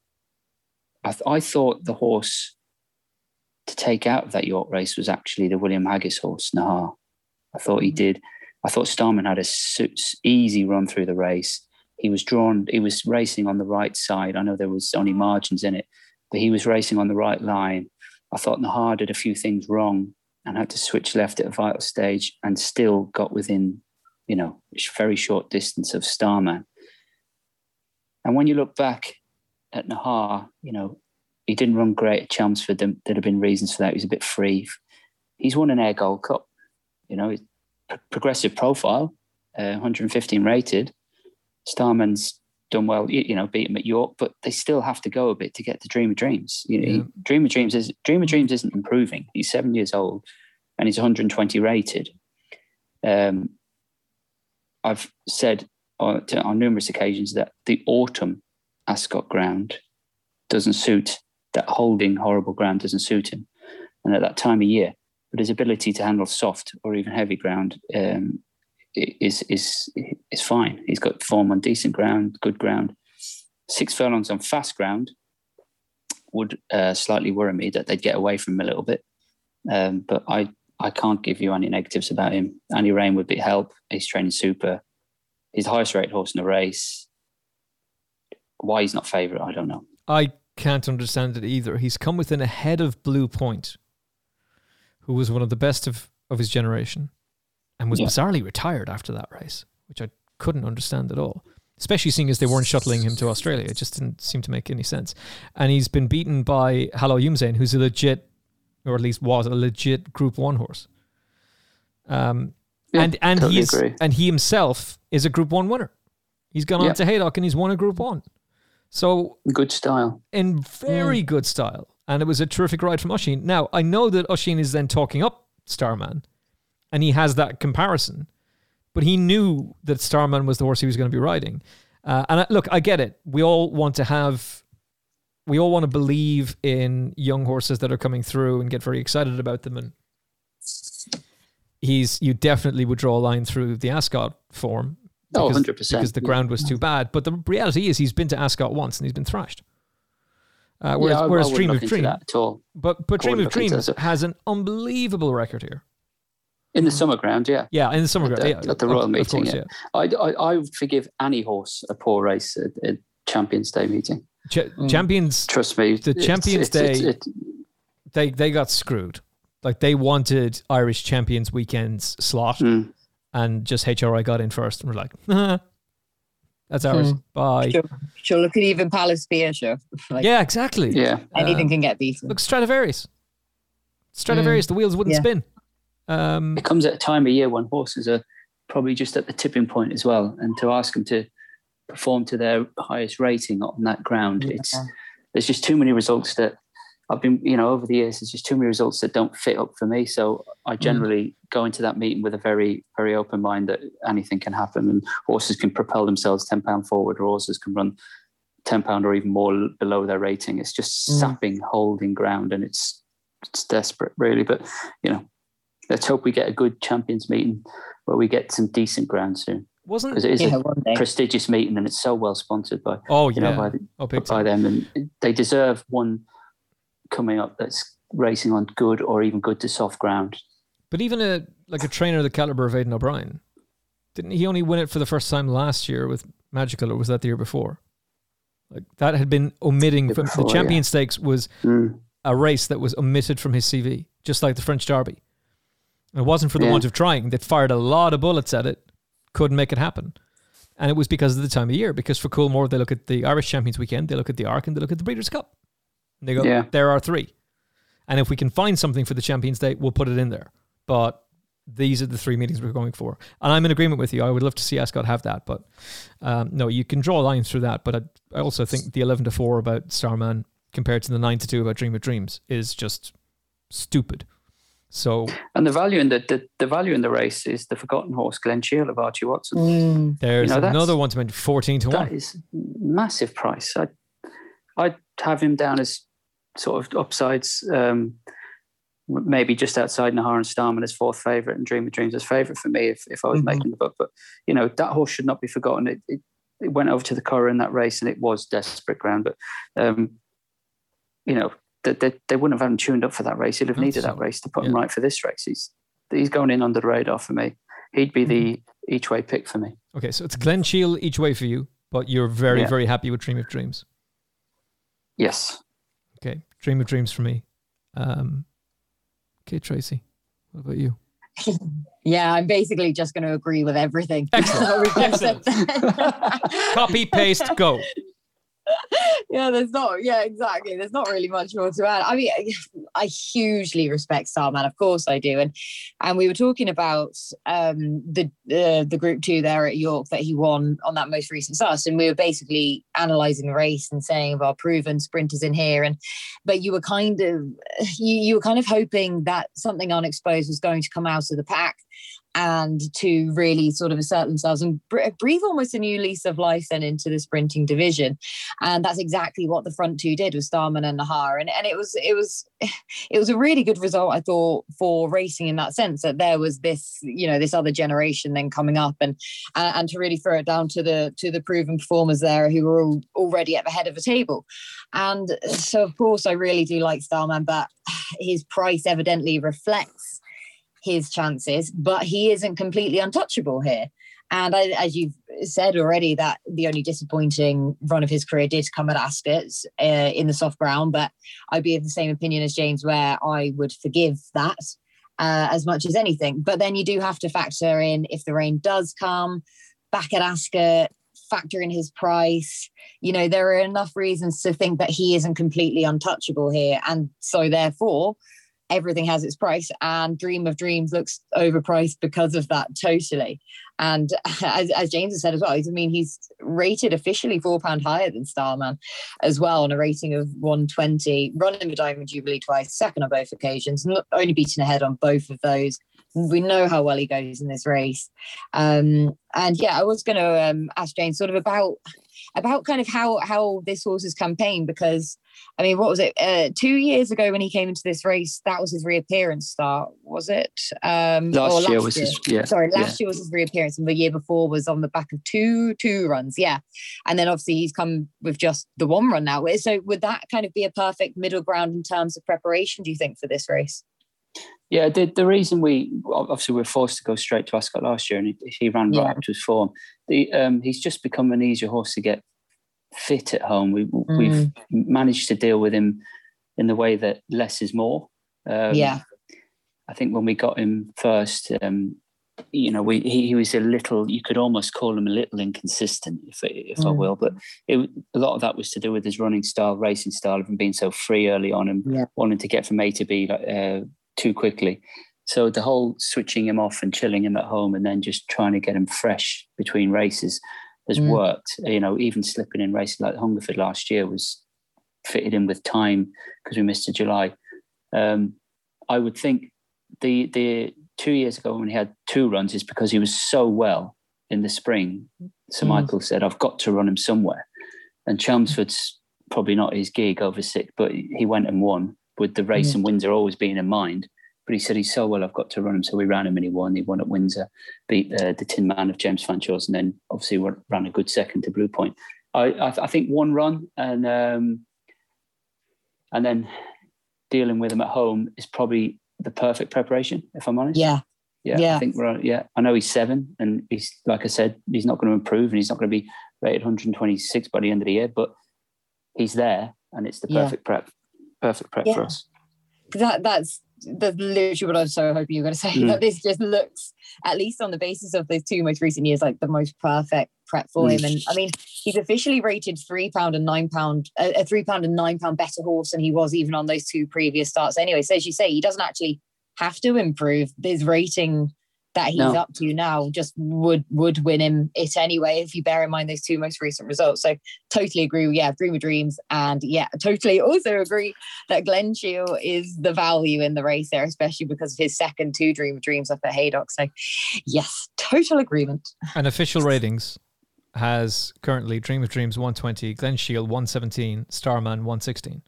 E: I, th- I, thought the horse to take out of that York race was actually the William Haggas horse, Nahar. I thought he mm-hmm. did. I thought Starman had a easy run through the race. He was drawn, he was racing on the right side. I know there was only margins in it, but he was racing on the right line. I thought Nahar did a few things wrong and had to switch left at a vital stage and still got within you know, very short distance of Starman. And when you look back at Nahar, you know, he didn't run great at Chelmsford. There, would have been reasons for that. He was a bit free. He's won an Ayr Gold Cup. You know, progressive profile, uh, 115 rated. Starman's done well, you know, beat him at York, but they still have to go a bit to get to Dream of Dreams. You know, yeah. Dream of Dreams is Dream of Dreams isn't improving. He's seven years old, and he's 120 rated. Um, I've said on, to, on numerous occasions that the autumn Ascot ground doesn't suit that holding horrible ground doesn't suit him, and at that time of year, but his ability to handle soft or even heavy ground um, is is is fine. He's got form on decent ground, good ground. Six furlongs on fast ground would uh, slightly worry me that they'd get away from him a little bit. Um, but I I can't give you any negatives about him. Annie Rain would be help. He's training super. He's the highest rated horse in the race. Why he's not favourite, I don't know.
C: I can't understand it either. He's come within a head of Blue Point, who was one of the best of, of his generation and was yeah. bizarrely retired after that race, which I couldn't understand at all. Especially seeing as they weren't shuttling him to Australia. It just didn't seem to make any sense. And he's been beaten by Hello Youmzain, who's a legit or at least was a legit Group One horse. Um, yeah, and and totally he is, and he himself is a Group One winner. He's gone on to Haydock and he's won a Group One. So
E: good style,
C: in very mm. good style, and it was a terrific ride from Oisin. Now I know that Oisin is then talking up Starman, and he has that comparison, but he knew that Starman was the horse he was going to be riding. Uh, and I, look, I get it. We all want to have we all want to believe in young horses that are coming through and get very excited about them. And he's you definitely would draw a line through the Ascot form.
E: Oh, because, 100%.
C: Because the ground was too bad. But the reality is he's been to Ascot once and he's been thrashed. Uh, whereas, yeah, I, whereas
E: I
C: Dream of Dream,
E: at all.
C: but but Dream of Dreams has an unbelievable record here.
E: In the summer ground, yeah.
C: Yeah, in the summer
E: at
C: ground,
E: the, yeah. At the Royal of, meeting, of course, yeah. yeah. I, I, I would forgive any horse a poor race at, at Champions Day meeting.
C: Ch- mm. Champions,
E: trust me,
C: the Champions it's, it's, Day, it's, they they got screwed. Like they wanted Irish Champions weekends slot, mm. and just HRI got in first, and we're like, that's ours. Mm. Bye.
D: Sure. sure. Look at even Palace Show.
C: like, yeah, exactly.
E: Yeah,
D: anything uh, can get beaten.
C: Look, Stradivarius. Stradivarius, mm. the wheels wouldn't yeah. spin. Um,
E: it comes at a time of year when horses are probably just at the tipping point as well, and to ask them to perform to their highest rating on that ground. Yeah. It's there's just too many results that I've been, you know, over the years, there's just too many results that don't fit up for me. So I mm. generally mm. go into that meeting with a very, very open mind that anything can happen and horses can propel themselves 10 pound forward or horses can run 10 pound or even more below their rating. It's just mm. sapping, holding ground and it's, it's desperate really. But, you know, let's hope we get a good champions meeting where we get some decent ground soon
C: wasn't
E: because it is yeah, a prestigious meeting and it's so well sponsored by
C: oh yeah
E: know, by, the,
C: oh,
E: by them and they deserve one coming up that's racing on good or even good to soft ground.
C: But even a like a trainer of the caliber of Aidan O'Brien, Didn't he only win it for the first time last year with Magical, or was that the year before? Like that had been omitting from
E: Before,
C: the Champion
E: yeah.
C: Stakes was
E: Mm.
C: a race that was omitted from his CV, just like the French Derby. It wasn't for the
E: Yeah.
C: want of trying. They fired a lot of bullets at it, couldn't make it happen. And it was because of the time of year. Because for Coolmore, they look at the Irish Champions Weekend, they look at the Arc, and they look at the Breeders' Cup. And they go,
E: Yeah.
C: there are three. And if we can find something for the Champions Day, we'll put it in there. But these are the three meetings we're going for. And I'm in agreement with you. I would love to see Ascot have that. But um, no, you can draw lines through that. But I, I also think the 11 to 4 about Starman compared to the 9 to 2 about Dream of Dreams is just stupid. So
E: And the value in the, the the value in the race is the forgotten horse, Glen Shiel of Archie Watson.
D: Mm.
C: there's
E: You know,
C: another one to mention 14 to 1.
E: That is massive price. I I'd have him down as sort of upsides, um, maybe just outside Nahar and Starman as fourth favourite and Dream of Dreams as favourite for me if, if I was
D: Mhm.
E: making the book. But you know that horse should not be forgotten. It, it, it went over to the Curragh in that race and it was desperate ground. But um, you know they, they, they wouldn't have had him tuned up for that race. He'd have needed that race to put him right for this race. He's he's going in under the radar for me. He'd be the each way pick for me.
C: Okay, so it's Glen Shiel each way for you, but you're very,
E: Yeah.
C: very happy with Dream of Dreams.
E: Yes.
C: Okay, Dream of Dreams for me. Um, okay, Tracey, what about you?
D: Yeah, I'm basically just going to agree with everything.
C: Excellent.
D: that we've just said
C: Excellent. Copy, paste, go.
D: yeah, there's not. Yeah, exactly. There's not really much more to add. I mean, I, hugely respect Starman, of course I do, and and we were talking about um, the uh, the Group Two there at York that he won on that most recent start, and we were basically analysing the race and saying, "Well, proven sprinters in here," and but you were kind of you, you were kind of hoping that something unexposed was going to come out of the pack and to really sort of assert themselves and breathe almost a new lease of life then into the sprinting division. And that's exactly what the front two did with Starman and Nahar. And and it was it was it was a really good result I thought for racing in that sense that there was this you know this other generation then coming up and uh, and to really throw it down to the to the proven performers there who were all, already at the head of the table. And so of course I really do like Starman but his price evidently reflects his chances, but he isn't completely untouchable here. And I, as you've said already, that the only disappointing run of his career did come at Ascot uh, in the soft ground. But I'd be of the same opinion as James, where I would forgive that uh, as much as anything. But then you do have to factor in if the rain does come back at Ascot, factor in his price. You know, there are enough reasons to think that he isn't completely untouchable here. And so, therefore, everything has its price and dream of dreams looks overpriced because of that totally. And as, as james has said as well i mean he's rated officially four pound higher than starman as well on a rating of 120 running the diamond jubilee twice second on both occasions not only beaten ahead on both of those we know how well he goes in this race um and yeah i was going to um ask james sort of about about kind of how how this horse horse's campaign because I mean, what was it? Uh, two years ago when he came into this race, that was his reappearance start, was it? Um,
E: Last
D: or
E: year was his- yeah,
D: Sorry,
E: yeah.
D: last year was his reappearance, and the year before was on the back of two two runs. Yeah, and then obviously he's come with just the one run now. So would that kind of be a perfect middle ground in terms of preparation? Do you think for this race?
E: Yeah, the, the reason we obviously we were forced to go straight to Ascot last year, and he, he ran right
D: Yeah.
E: up to his form. The um, he's just become an easier horse to get fit at home. We, We've
D: Mm.
E: managed to deal with him in the way that less is more. Um,
D: Yeah.
E: I think when we got him first, um, you know, we he, he was a little. You could almost call him a little inconsistent, if if I
D: Mm.
E: will. But it, a lot of that was to do with his running style, racing style, of him being so free early on and
D: Yeah.
E: wanting to get from A to B uh, too quickly. So the whole switching him off and chilling him at home, and then just trying to get him fresh between races, has
D: Mm.
E: worked. You know, even slipping in races like Hungerford last year was fitted in with time because we missed a July. Um, I would think the the two years ago when he had two runs is because he was so well in the spring. So
D: Mm.
E: Michael said, "I've got to run him somewhere," and Chelmsford's probably not his gig over six, but he went and won with the race
D: Mm.
E: in Windsor always being in mind. But he said he's so well, I've got to run him. So we ran him and he won. He won at Windsor, beat uh, the Tin Man of James Fanshawe's, and then obviously ran a good second to Blue Point. I, I, I think one run and um, and then dealing with him at home is probably the perfect preparation, if I'm honest.
D: Yeah.
E: Yeah,
D: Yeah.
E: I think we're yeah. I know he's seven, and he's like I said, he's not going to improve, and he's not going to be rated 126 by the end of the year, but he's there, and it's the
D: Yeah.
E: perfect prep, perfect prep for us.
D: that that's that's literally what I was so hoping you were going to say.
E: Mm.
D: That this just looks, at least on the basis of those two most recent years, like the most perfect prep for
E: Mm.
D: him. And I mean, he's officially rated three pound and nine pound, a, a three pound and nine pound better horse than he was even on those two previous starts. Anyway, so as you say, he doesn't actually have to improve. His rating that he's
E: No.
D: up to now just would would win him it anyway if you bear in mind those two most recent results. So totally agree. Yeah, Dream of Dreams, and yeah, totally also agree that Glen Shiel is the value in the race there, especially because of his second two Dream of Dreams up at Haydock. So yes, total agreement.
C: And official ratings has currently Dream of Dreams 120, Glen Shiel 117, Starman 116.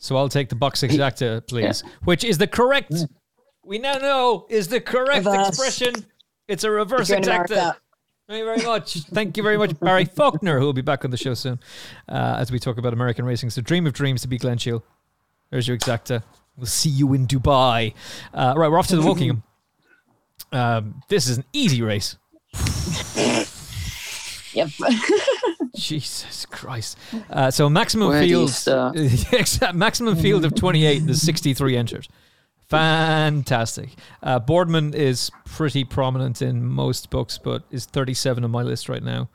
C: So I'll take the box exacta, please, which is the correct. We now know is the correct
D: Reverse.
C: expression. It's a reverse
D: If
C: exacta. Thank you very much. Thank you very much, Barry Faulkner, who will be back on the show soon uh, as we talk about American racing. So, Dream of Dreams to be Glen Shiel. There's your exacta. We'll see you in Dubai. Uh, right, we're off to the Wokingham. Um, this is an easy race.
D: Yep.
C: Jesus Christ. Uh, so maximum
E: Where do you
C: field,
E: start?
C: Maximum field of 28, there's 63 enters. Fantastic. Uh, Boardman is pretty prominent in most books, but is 37 on my list right now.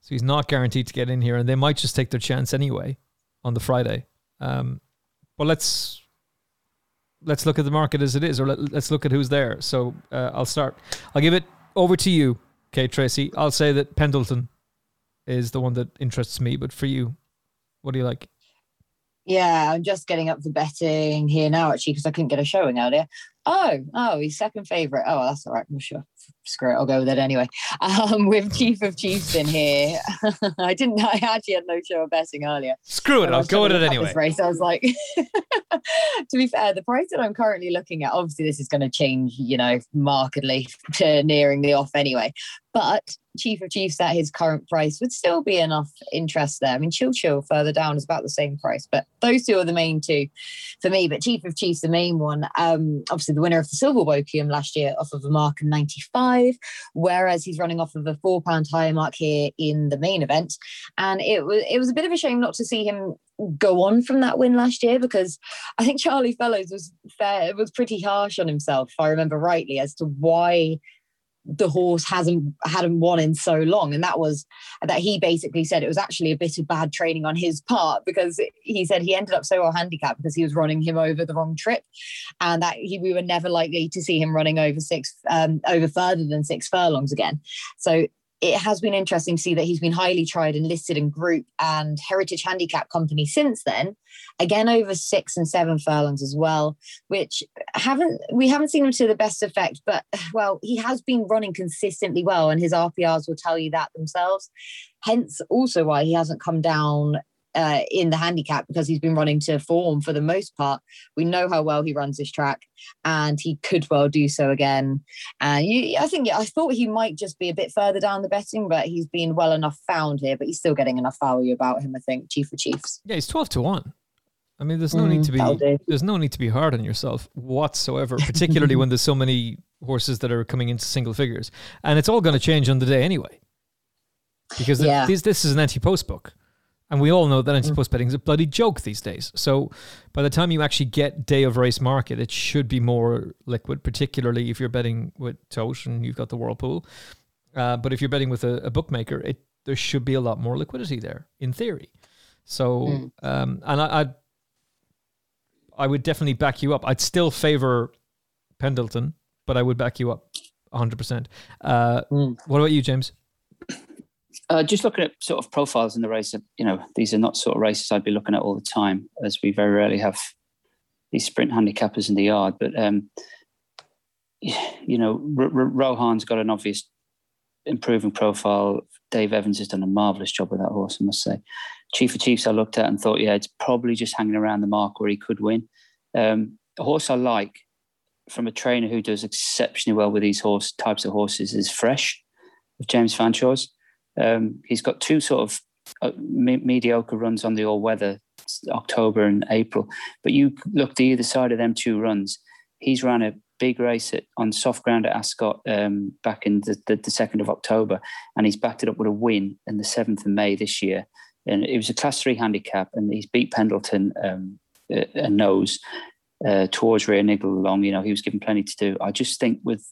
C: So he's not guaranteed to get in here, and they might just take their chance anyway on the Friday. Um, but let's let's look at the market as it is, or let, let's look at who's there. So uh, I'll start. I'll give it over to you, Kate Tracey. I'll say that Pendleton is the one that interests me, but for you, what do you like?
D: Yeah, I'm just getting up for betting here now, actually, because I couldn't get a showing earlier. Oh, oh, he's second favourite. Oh, that's all right. I'm sure. Screw it, I'll go with it anyway. Um, with Chief of Chiefs in here, I didn't. I actually had no show of betting earlier.
C: Screw it, I'll go with it
D: to look up
C: anyway.
D: Race, I was like, to be fair, the price that I'm currently looking at, obviously, this is going to change, you know, markedly to nearing the off anyway. But Chief of Chiefs at his current price would still be enough interest there. I mean, Chil Chil further down is about the same price, but those two are the main two for me. But Chief of Chiefs, the main one, um, obviously the winner of the Silver Wokingham last year off of a mark of 95, whereas he's running off of a four pound higher mark here in the main event. And it was it was a bit of a shame not to see him go on from that win last year because I think Charlie Fellowes was fair was pretty harsh on himself, if I remember rightly, as to why the horse hasn't hadn't won in so long. And that was that he basically said it was actually a bit of bad training on his part because he said he ended up so well handicapped because he was running him over the wrong trip and that he, we were never likely to see him running over six um, over further than six furlongs again. So it has been interesting to see that he's been highly tried and listed in group and heritage handicap company since then. Again over six and seven furlongs as well which haven't we haven't seen him to the best effect but well he has been running consistently well and his rprs will tell you that themselves. Hence also why he hasn't come down uh, in the handicap because he's been running to form for the most part. We know how well he runs this track, and he could well do so again. And you, I think I thought he might just be a bit further down the betting, but he's been well enough found here. But he's still getting enough value about him, I think. Chief of Chiefs.
C: Yeah, he's 12 to 1. I mean, there's no
D: Mm,
C: need to be there's no need to be hard on yourself whatsoever, particularly when there's so many horses that are coming into single figures. And it's all going to change on the day anyway. Because
D: Yeah.
C: this this is an anti-post book. And we all know that
D: Mm.
C: anti-post betting is a bloody joke these days. So by the time you actually get day of race market, it should be more liquid, particularly if you're betting with Tote and you've got the World Pool. Uh, but if you're betting with a, a bookmaker, it there should be a lot more liquidity there, in theory. So,
D: Mm.
C: um, and I, I'd, I would definitely back you up. I'd still favor Pendleton, but I would back you up 100%. Uh,
D: Mm.
C: What about you, James?
E: Uh, just looking at sort of profiles in the race, you know, these are not sort of races I'd be looking at all the time, as we very rarely have these sprint handicappers in the yard. But um, you know, R- R- Rohaan's got an obvious improving profile. Dave Evans has done a marvelous job with that horse, I must say. Chief of Chiefs, I looked at and thought, yeah, it's probably just hanging around the mark where he could win. Um, a horse I like from a trainer who does exceptionally well with these horse types of horses is Fresh, with James Fanshawe's. Um, he's got two sort of uh, me- mediocre runs on the all weather, October and April. But you look to either side of them two runs, he's ran a big race at, on soft ground at Ascot um, back in the, the, the, 2nd of October, and he's backed it up with a win in the 7th of May this year. And it was a class three handicap, and he's beat Pendleton um, a nose uh, towards Rear Niggle along. You know, he was given plenty to do. I just think with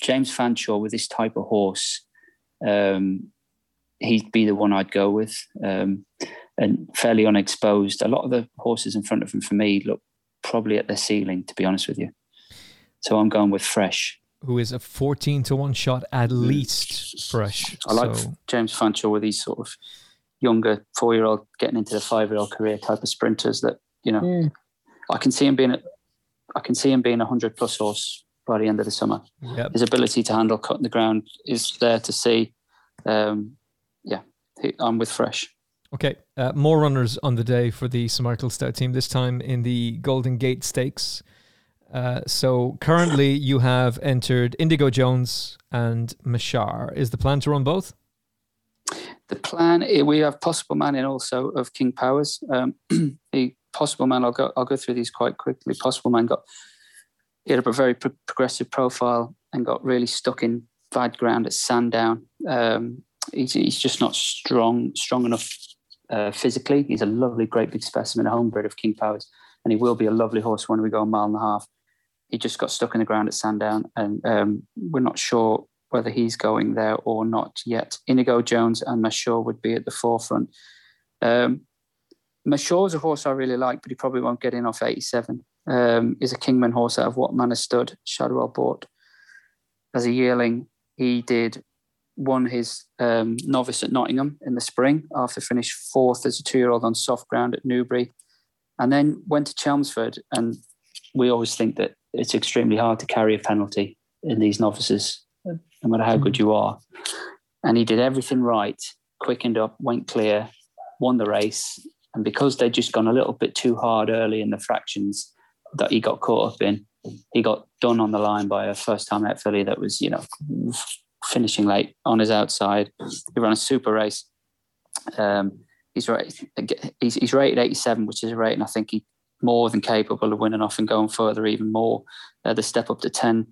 E: James Fanshawe, with this type of horse, um, he'd be the one I'd go with. Um, and fairly unexposed. A lot of the horses in front of him for me look probably at their ceiling, to be honest with you. So I'm going with Fresh.
C: Who is a 14 to 1 shot at mm. least fresh.
E: I like so. James Fanshawe with these sort of younger four year old getting into the five year old career type of sprinters that, you know, mm. I can see him being, a, I can see him being a 100 plus horse by the end of the summer. Yep. His ability to handle cutting the ground is there to see. Um, yeah, I'm with Fresh.
C: Okay, uh, more runners on the day for the Sir Michael Stoute team, this time in the Golden Gate Stakes. Uh, so currently you have entered Inigo Jones and Mashar. Is the plan to run both?
E: The plan eh, we have possible man in also of King Powers. Um, the possible man I'll go I'll go through these quite quickly. Possible man got he had a very pro- progressive profile and got really stuck in bad ground at Sandown. Um, he's, he's just not strong strong enough uh, physically. He's a lovely, great big specimen, a homebred of King Powers, and he will be a lovely horse when we go a mile and a half. He just got stuck in the ground at Sandown, and um, we're not sure whether he's going there or not yet. Inigo Jones and Mashore would be at the forefront. Um, Mashore's a horse I really like, but he probably won't get in off 87. Um, is a Kingman horse out of Whatton Manor Stud, Shadwell bought. As a yearling, he did won his um, novice at Nottingham in the spring after finished fourth as a two-year-old on soft ground at Newbury, and then went to Chelmsford. And we always think that it's extremely hard to carry a penalty in these novices, no matter how good you are. And he did everything right, quickened up, went clear, won the race. And because they'd just gone a little bit too hard early in the fractions that he got caught up in, he got done on the line by a first time out filly that was, you know, finishing late on his outside. He ran a super race. Um, he's, he's, he's rated 87, which is a rating I think he more than capable of winning off and going further even more. Uh, the step up to 10,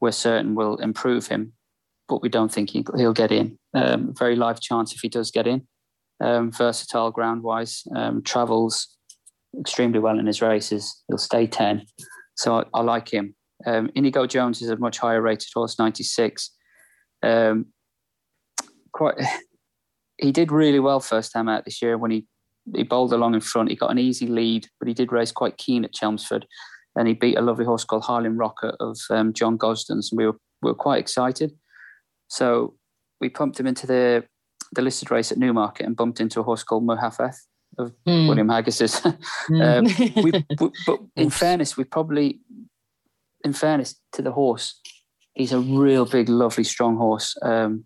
E: we're certain will improve him, but we don't think he, will get in. Um, very live chance if he does get in. Um, versatile ground wise, um, travels extremely well in his races. He'll stay 10. So I, I like him. Um, Inigo Jones is a much higher rated horse, 96. Um, quite, he did really well first time out this year when he he bowled along in front. He got an easy lead, but he did race quite keen at Chelmsford, and he beat a lovely horse called Harlem Rocker of um, John Gosden's, and we were we were quite excited. So we pumped him into the the listed race at Newmarket and bumped into a horse called Mohaafeth of mm. William Haggas's. mm. um, we, we, but in fairness, we probably, in fairness to the horse, he's a real big, lovely, strong horse. Um,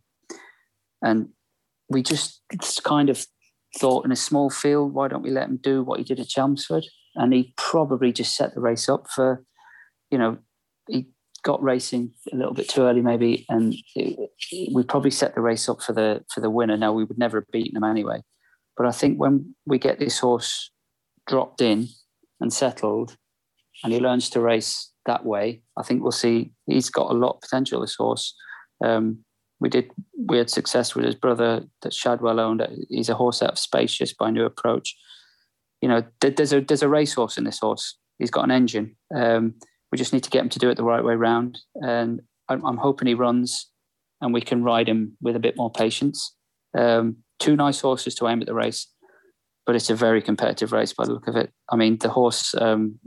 E: and we just kind of thought in a small field, why don't we let him do what he did at Chelmsford? And he probably just set the race up for, you know, he got racing a little bit too early maybe, and it, we probably set the race up for the for the winner. Now we would never have beaten him anyway, but I think when we get this horse dropped in and settled, and he learns to race that way, I think we'll see he's got a lot of potential. This horse. Um, we did we had success with his brother that Shadwell owned. He's a horse out of spacious by new approach. You know, there's a there's a racehorse in this horse. He's got an engine. Um, we just need to get him to do it the right way round. And I'm, I'm, hoping he runs, and we can ride him with a bit more patience. Um, two nice horses to aim at the race, but it's a very competitive race by the look of it. I mean, the horse um,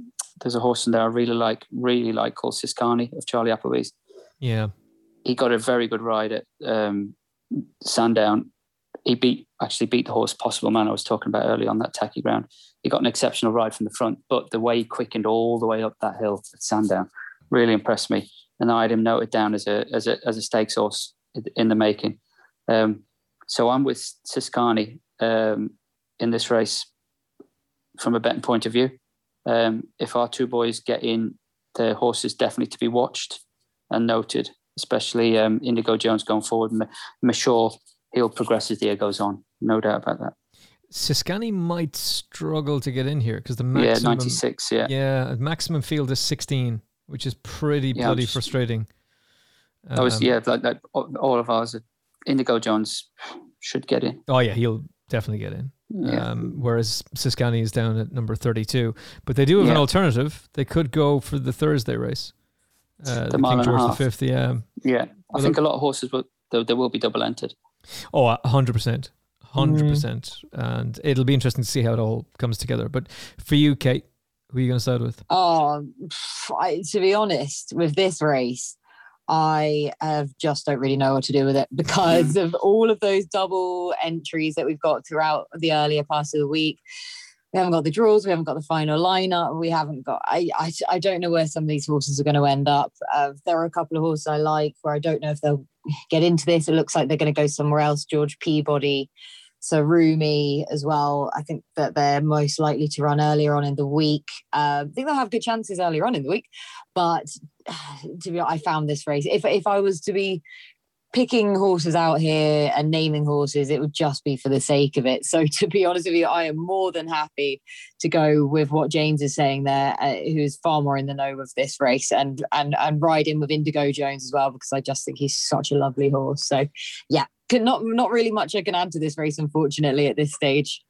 E: there's a horse in there I really like, really like called Siskany of Charlie Appleby's.
C: Yeah.
E: He got a very good ride at um, Sandown. He beat actually beat the horse Possible Man I was talking about earlier on that tacky ground. He got an exceptional ride from the front, but the way he quickened all the way up that hill at Sandown really impressed me. And I had him noted down as a as a as a stakes horse in the making. Um, so I'm with Siskany um, in this race from a betting point of view. Um, if our two boys get in, the horse is definitely to be watched and noted, especially um, Inigo Jones going forward. I'm sure he'll progress as the year goes on. No doubt about that.
C: Siskany might struggle to get in here because the maximum.
E: Yeah, 96, yeah.
C: Yeah, maximum field is 16. which is pretty
E: Yeah,
C: bloody
E: just-
C: frustrating.
E: That was
C: Um,
E: yeah, like, like all of ours. Inigo Jones should get in.
C: Oh yeah, he'll definitely get in.
E: Yeah.
C: Um, whereas Siskany is down at number 32. But they do have an alternative. They could go for the Thursday race. Uh, the,
E: mile
C: King
E: and a
C: George
E: half.
C: the Fifth, yeah.
E: yeah, I
C: Well,
E: think a lot of horses will there, there will be double entered.
C: Oh, a hundred percent, hundred percent, and it'll be interesting to see how it all comes together. But for you, Kate, who are you going to start with?
D: Oh, I, to be honest, with this race, I have just don't really know what to do with it because of all of those double entries that we've got throughout the earlier parts of the week. We haven't got the draws. We haven't got the final lineup. We haven't got. I I, I don't know where some of these horses are going to end up. Uh, there are a couple of horses I like where I don't know if they'll get into this. It looks like they're going to go somewhere else. George Peabody, so Rumi as well. I think that they're most likely to run earlier on in the week. Uh, I think they'll have good chances earlier on in the week. But to be, I found this race. If if I was to be picking horses out here and naming horses, it would just be for the sake of it. So to be honest with you, I am more than happy to go with what James is saying there, uh, who's far more in the know of this race, and and and ride in with Inigo Jones as well because I just think he's such a lovely horse. So yeah, not not really much I can add to this race, unfortunately, at this stage.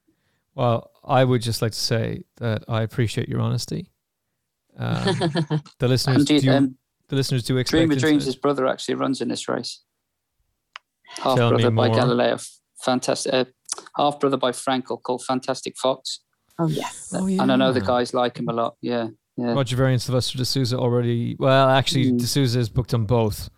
C: Well, I would just like to say that I appreciate your honesty. Um, the listeners
E: And do,
C: do.
E: um,
C: the listeners do expect.
E: Dream of Dreams, his brother actually runs in this race. Half
C: Tell me
E: brother by
C: more.
E: Galileo, fantastic. Uh, half brother by Frankel called Fantastic Fox,
D: Oh yes.
C: Oh, yeah.
E: and I know the guys like him a lot. Yeah, yeah.
C: Roger Varian, Silvestre de Sousa already. Well, actually,
E: Mm.
C: de Sousa is booked on both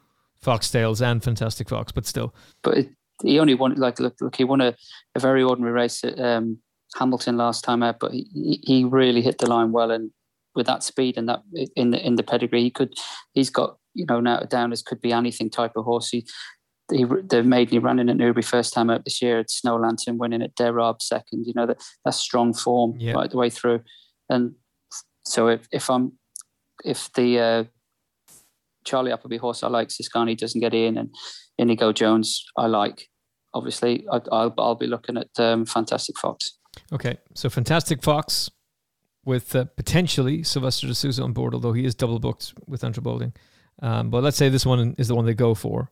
C: Foxtails and Fantastic Fox, but still.
E: but it, he only won like look, look he won a, a very ordinary race at um, Hamilton last time out, but he, he he really hit the line well, and with that speed and that in the in the pedigree, he could he's got you know now down as could be anything type of horse. He, he the maiden he ran in at Newbury first time out this year, at Snow Lantern winning at Derab second. You know that that's strong form
C: Yeah.
E: right the way through, and so if if I'm if the uh, Charlie Appleby horse I like, Siskany doesn't get in, and Inigo Jones I like. Obviously, I, I'll I'll be looking at um, Fantastic Fox.
C: Okay, so Fantastic Fox with uh, potentially Silvestre de Sousa on board, although he is double booked with Andrew Balding. Um, but let's say this one is the one they go for.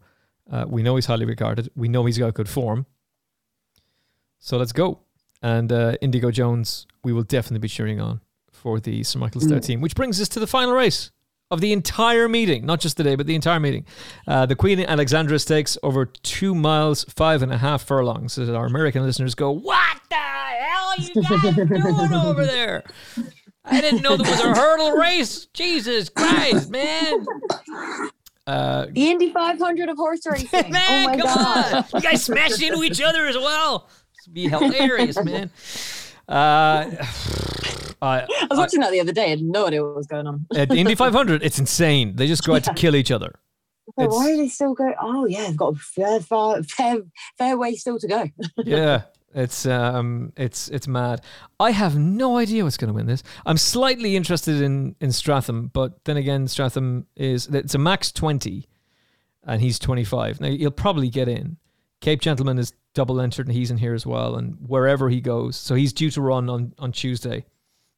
C: Uh, we know he's highly regarded. We know he's got good form. So let's go. And uh, Inigo Jones, we will definitely be cheering on for the Sir Michael Stoute team, which brings us to the final race of the entire meeting, not just today, but the entire meeting. Uh, the Queen Alexandra Stakes over two miles, five and a half furlongs. So our American listeners go, What the hell are you guys doing over there? I didn't know there was a hurdle race. Jesus Christ, man. Uh,
D: The Indy 500 of horse racing.
C: man,
D: oh my
C: come
D: god.
C: on. You guys smash into each other as well. This would be hilarious, man. Uh, I,
D: I was watching that the other day. I had no idea what was going on.
C: at Indy 500, it's insane. They just go out to kill each other.
D: But
C: It's-
D: why are they still going? Oh yeah, they've got a fair, far, fair, fair way still to go.
C: yeah, it's um, it's it's mad. I have no idea what's going to win this. I'm slightly interested in in Stratum, but then again, Stratum is it's a max twenty, and he's 25. Now he'll probably get in. Cape Gentleman is double entered, and he's in here as well. And wherever he goes, so he's due to run on on Tuesday,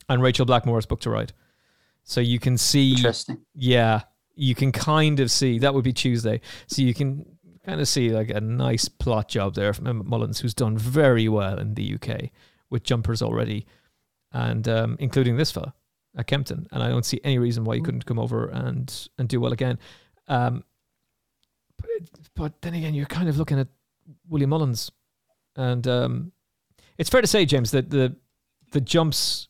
C: and Rachel Blackmore's Book to ride. So you can see
E: Interesting.
C: yeah, you can kind of see that would be Tuesday. So you can kind of see like a nice plot job there from Emmet Mullins, who's done very well in the UK with jumpers already, and um, including this fella at Kempton. And I don't see any reason why you couldn't come over and and do well again. Um, but, but then again, you're kind of looking at William Mullins, and um, it's fair to say, James, that the the jumps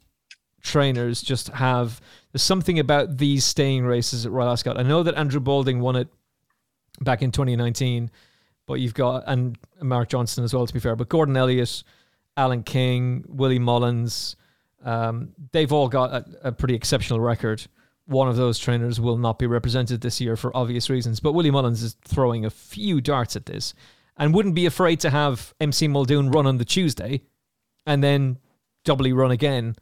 C: trainers just have there's something about these staying races at Royal Ascot. I know that Andrew Balding won it back in 2019, but you've got and Mark Johnston as well to be fair, but Gordon Elliott, Alan King, Willie Mullins, um, they've all got a, a pretty exceptional record. One of those trainers will not be represented this year for obvious reasons, but Willie Mullins is throwing a few darts at this and wouldn't be afraid to have MC Muldoon run on the Tuesday and then doubly run again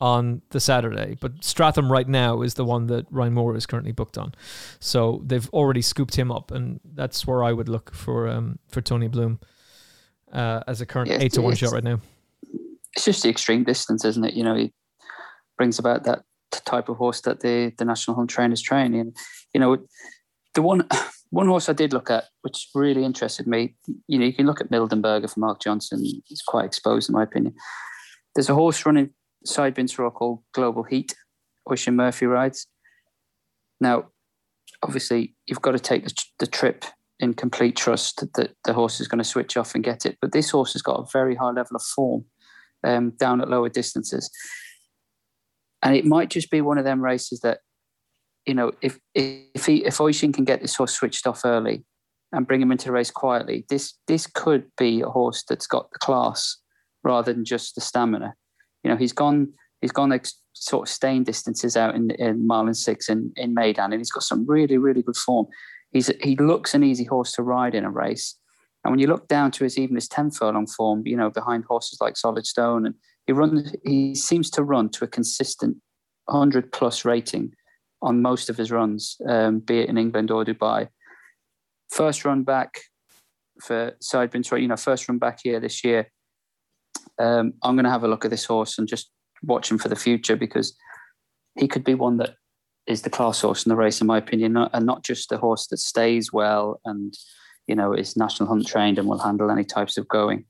C: on the Saturday. But Stratum right now is the one that Ryan Moore is currently booked on. So they've already scooped him up, and that's where I would look for um, for Tony Bloom uh, as a current
E: Yeah,
C: eight to one shot right now.
E: It's just the extreme distance, isn't it? You know, he brings about that type of horse that the the national hunt trainers train. And you know, the one one horse I did look at, which really interested me. You know, you can look at Mildenberger for Mark Johnston. He's quite exposed, in my opinion. There's a horse running Saeed bin Suroor called Global Heat. Oisin Murphy rides. Now, obviously, you've got to take the trip in complete trust that the horse is going to switch off and get it. But this horse has got a very high level of form um, down at lower distances. And it might just be one of them races that, you know, if if he if Oisin can get this horse switched off early and bring him into the race quietly, this this could be a horse that's got the class rather than just the stamina. You know, he's gone he's gone ex- sort of staying distances out in, in and six in, in Meydan, and he's got some really, really good form. He's he looks an easy horse to ride in a race. And when you look down to his even his 10 furlong form, you know, behind horses like Solid Stone, and he runs, he seems to run to a consistent 100 plus rating on most of his runs, um, be it in England or Dubai. First run back for Sideburn, you know, first run back here this year. Um, I'm going to have a look at this horse and just watch him for the future because he could be one that is the class horse in the race, in my opinion, not, and not just a horse that stays well and you know is national hunt trained and will handle any types of going.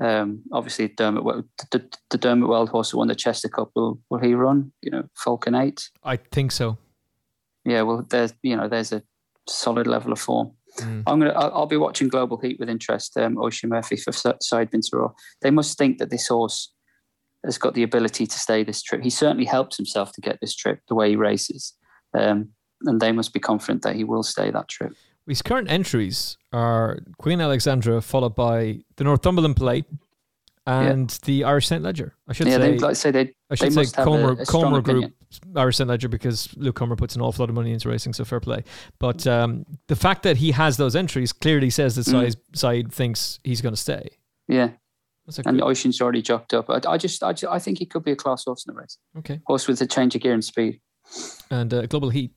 E: Um, obviously, Dermot, the, the Dermot Weld horse that won the Chester Cup, will, will he run? You know, Falcon Eight.
C: I think so.
E: Yeah, well, there's you know there's a solid level of form. Mm. I'm gonna I'll, I'll, be watching Global Heat with interest. Um, Oisin Murphy for Saeed bin Suroor. They must think that this horse has got the ability to stay this trip. He certainly helps himself to get this trip the way he races, um, and they must be confident that he will stay that trip.
C: His current entries are Queen Alexandra, followed by the Northumberland Plate and yeah. the Irish St Leger. I should
E: yeah,
C: say.
E: Like say they,
C: I should
E: they
C: say Comer, Comer Group Irish St Leger because Luke Comer puts an awful lot of money into racing, so fair play. But um, the fact that he has those entries clearly says that mm. Side thinks he's going to stay.
E: Yeah, and Oisin's already jocked up. I, I just, I, just, I think he could be a class horse in the race.
C: Okay.
E: Horse with a change of gear and speed.
C: And uh, Global Heat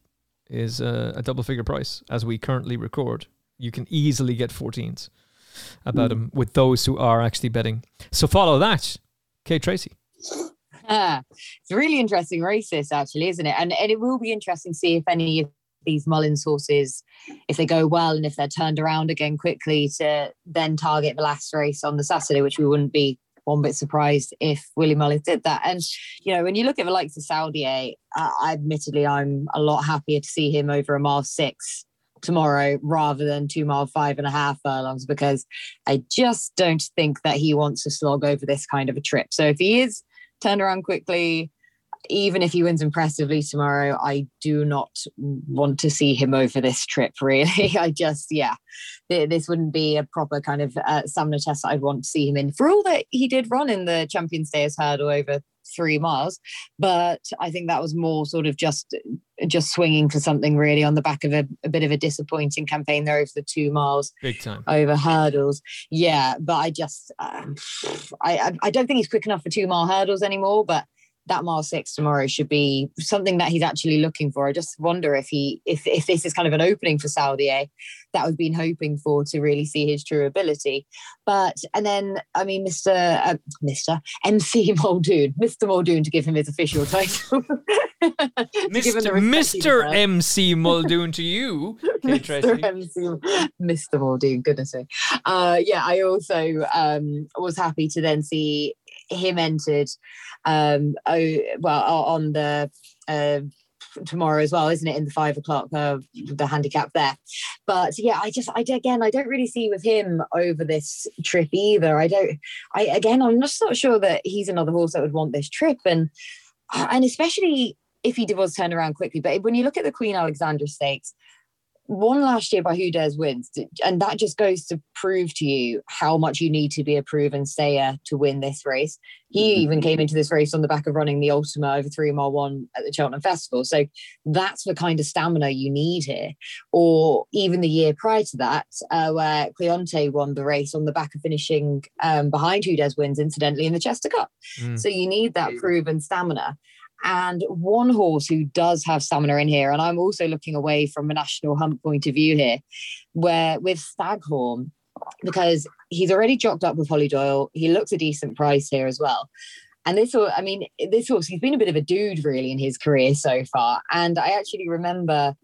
C: is uh, a double figure price as we currently record. You can easily get 14s about mm. him with those who are actually betting. So follow that, Kate
D: Tracey. It's really interesting race, this actually, isn't it? And, and it will be interesting to see if any of these Mullins horses, if they go well and if they're turned around again quickly to then target the last race on the Saturday, which we wouldn't be one bit surprised if Willie Mullins did that. And, you know, when you look at the likes of Saldier, uh, admittedly, I'm a lot happier to see him over a mile six tomorrow rather than two mile five and a half furlongs because I just don't think that he wants to slog over this kind of a trip. So if he is turned around quickly, even if he wins impressively tomorrow, I do not want to see him over this trip, really. I just, yeah, this wouldn't be a proper kind of uh, stamina test I'd want to see him in. For all that he did run in the Champions Days hurdle over three miles, but I think that was more sort of just just swinging for something really on the back of a, a bit of a disappointing campaign there over the two miles,
C: big time
D: over hurdles. Yeah, but I just um, I I don't think he's quick enough for two mile hurdles anymore, but that mile six tomorrow should be something that he's actually looking for. I just wonder if he if if this is kind of an opening for Saldier that we've been hoping for to really see his true ability. But and then I mean, Mr. Uh, Mr. MC Muldoon, Mr. Muldoon to give him his official title.
C: Mr. Mr. MC Muldoon to you, Mr. MC,
D: Mr. Muldoon, goodness me. Uh, yeah, I also um, was happy to then see him entered um oh well on the uh, tomorrow as well isn't it? In the five o'clock uh, the handicap there. But yeah i just i again i don't really see with him over this trip either. I don't i again i'm just not sure that he's another horse that would want this trip. And and especially if he was turn around quickly. But when you look at the queen alexandra stakes won last year by Who Dares Wins, and that just goes to prove to you how much you need to be a proven stayer to win this race. He mm-hmm. even came into this race on the back of running the Ultima over three mile one at the Cheltenham Festival. So that's the kind of stamina you need here. Or even the year prior to that, uh, where Cleonte won the race on the back of finishing um, behind Who Dares Wins, incidentally, in the Chester Cup. Mm. So you need that proven stamina and one horse who does have stamina in here, and I'm also looking away from a national hunt point of view here, where with Staghorn, because he's already jocked up with Hollie Doyle, he looks a decent price here as well. And this I mean, this horse, he's been a bit of a dude really in his career so far. And I actually remember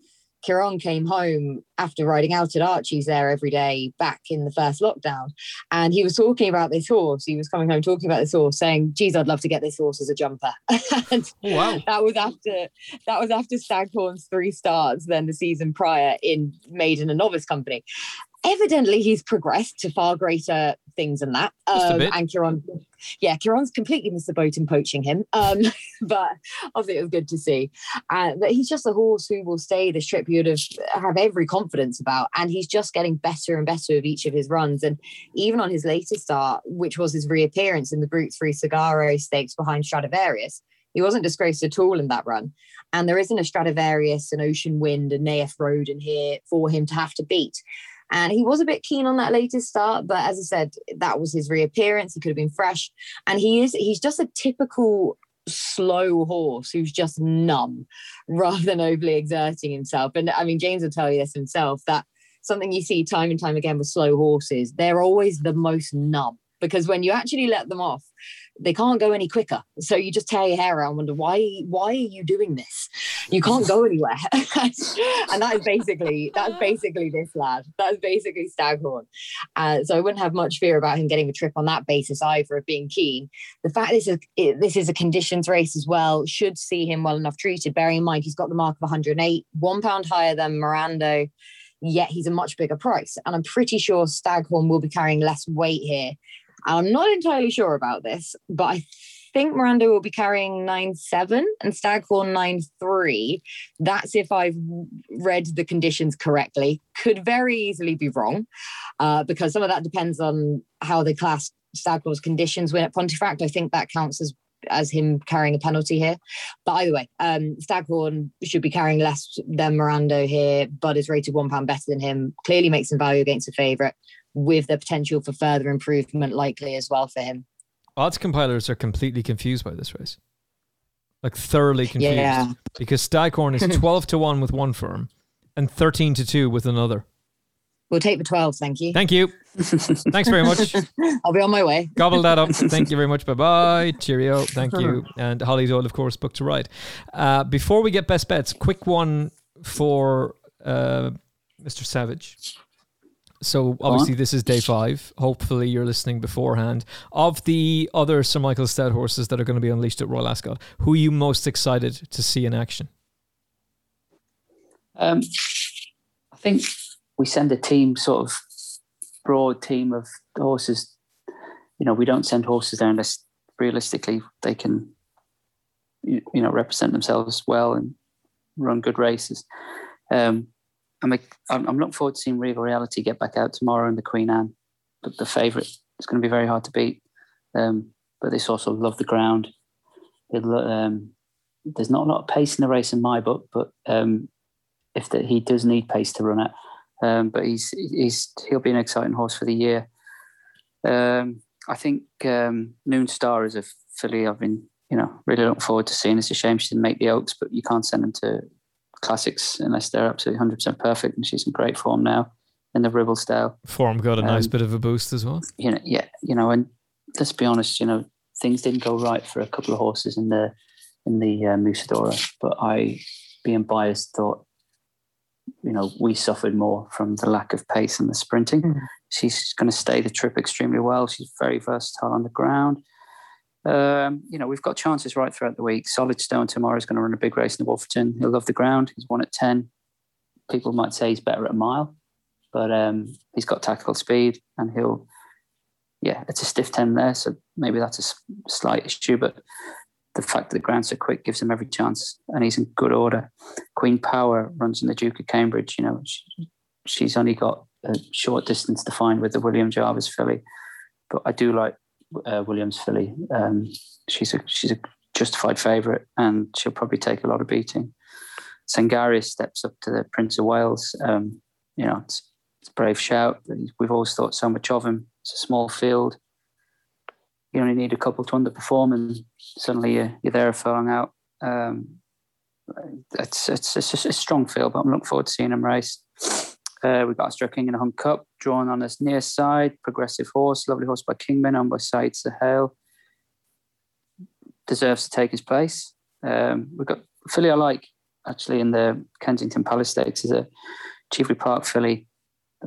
D: Kieran came home after riding out at Archie's there every day back in the first lockdown. And he was talking about this horse. He was coming home talking about this horse, saying, geez, I'd love to get this horse as a jumper. and
C: oh, wow.
D: That was after that was after Staghorn's three starts then the season prior in maiden and novice company evidently he's progressed to far greater things than that. Um, and Kieran, yeah, Kieran's completely missed the boat in poaching him. Um, but obviously it was good to see. Uh, but he's just a horse who will stay this trip you'd have, have every confidence about. And he's just getting better and better with each of his runs. And even on his latest start, which was his reappearance in the Brute 3 Sagaro stakes behind Stradivarius, he wasn't disgraced at all in that run. And there isn't a Stradivarius, an Ocean Wind, a Nayef Road in here for him to have to beat. And he was a bit keen on that latest start, but as I said, that was his reappearance. He could have been fresh. And he is, he's just a typical slow horse who's just numb rather than overly exerting himself. And I mean, James will tell you this himself that something you see time and time again with slow horses, they're always the most numb because when you actually let them off, they can't go any quicker. So you just tear your hair out and wonder why why are you doing this? You can't go anywhere. and that is basically that's basically this lad. That's basically Staghorn. Uh, so I wouldn't have much fear about him getting a trip on that basis either of being keen. The fact this is this is a conditions race as well should see him well enough treated. Bearing in mind he's got the mark of 108, one pound higher than Mirando yet he's a much bigger price. And I'm pretty sure Staghorn will be carrying less weight here I'm not entirely sure about this, but I think Miranda will be carrying nine seven and Staghorn nine three. That's if I've read the conditions correctly. Could very easily be wrong, uh, because some of that depends on how they class Staghorn's conditions win at Pontefract. I think that counts as as him carrying a penalty here. But either way, um, Staghorn should be carrying less than Miranda here, but is rated one pound better than him. Clearly makes some value against a favourite with the potential for further improvement likely as well for him.
C: Odds compilers are completely confused by this race. Like thoroughly confused. Yeah. Because Staghorn is 12 to 1 with one firm and 13 to 2 with another.
D: We'll take the 12, thank you.
C: Thank you. Thanks very much.
D: I'll be on my way.
C: Gobble that up. Thank you very much. Bye bye. Cheerio. Thank you. And Hollie Doyle, of course, booked to ride. Uh, before we get best bets, quick one for uh, Mr. Savage. So obviously this is day five. Hopefully you're listening beforehand. Of the other Sir Michael Stoute horses that are going to be unleashed at Royal Ascot, who are you most excited to see in action?
E: Um, I think we send a team, sort of broad team of horses. You know, we don't send horses there unless realistically they can, you know, represent themselves well and run good races. Um, I'm, a, I'm looking forward to seeing Regal Reality get back out tomorrow in the Queen Anne, but the favourite. It's going to be very hard to beat. Um, but this also love the ground. Um, there's not a lot of pace in the race in my book, but um, if the, he does need pace to run it, um, but he's he's he'll be an exciting horse for the year. Um, I think um, Noon Star is a filly I've been you know really looking forward to seeing. It's a shame she didn't make the Oaks, but you can't send them to classics unless they're absolutely 100% perfect. And she's in great form now in the Ribblesdale.
C: Form got a nice um, bit of a boost as well.
E: You know, yeah, you know, and let's be honest, you know, things didn't go right for a couple of horses in the in the uh, Musidora, but I, being biased, thought, you know, we suffered more from the lack of pace and the sprinting. Mm-hmm. She's going to stay the trip extremely well. She's very versatile on the ground. Um, you know, we've got chances right throughout the week. Solid Stone tomorrow is going to run a big race in the Wolverton. He'll love the ground. He's won at 10. People might say he's better at a mile, but um, he's got tactical speed and he'll, yeah, it's a stiff 10 there. So maybe that's a slight issue, but the fact that the ground's so quick gives him every chance and he's in good order. Queen Power runs in the Duke of Cambridge. You know, she, she's only got a short distance to find with the William Jarvis filly, but I do like uh, Williams filly. Um, she's a she's a justified favourite, and she'll probably take a lot of beating. Sangarius steps up to the Prince of Wales. Um, you know, it's, it's, a brave shout. We've always thought so much of him. It's a small field. You only need a couple to underperform, and suddenly you're, you're there a furlong out. Um, it's, it's, it's a strong field, but I'm looking forward to seeing him race. Uh, we've got Astro King in a Hunt Cup, drawn on his near side. Progressive horse, lovely horse by Kingman, on by Said Sahel. deserves to take his place. Um, we've got filly I like actually in the Kensington Palace Stakes is a Cheveley Park filly.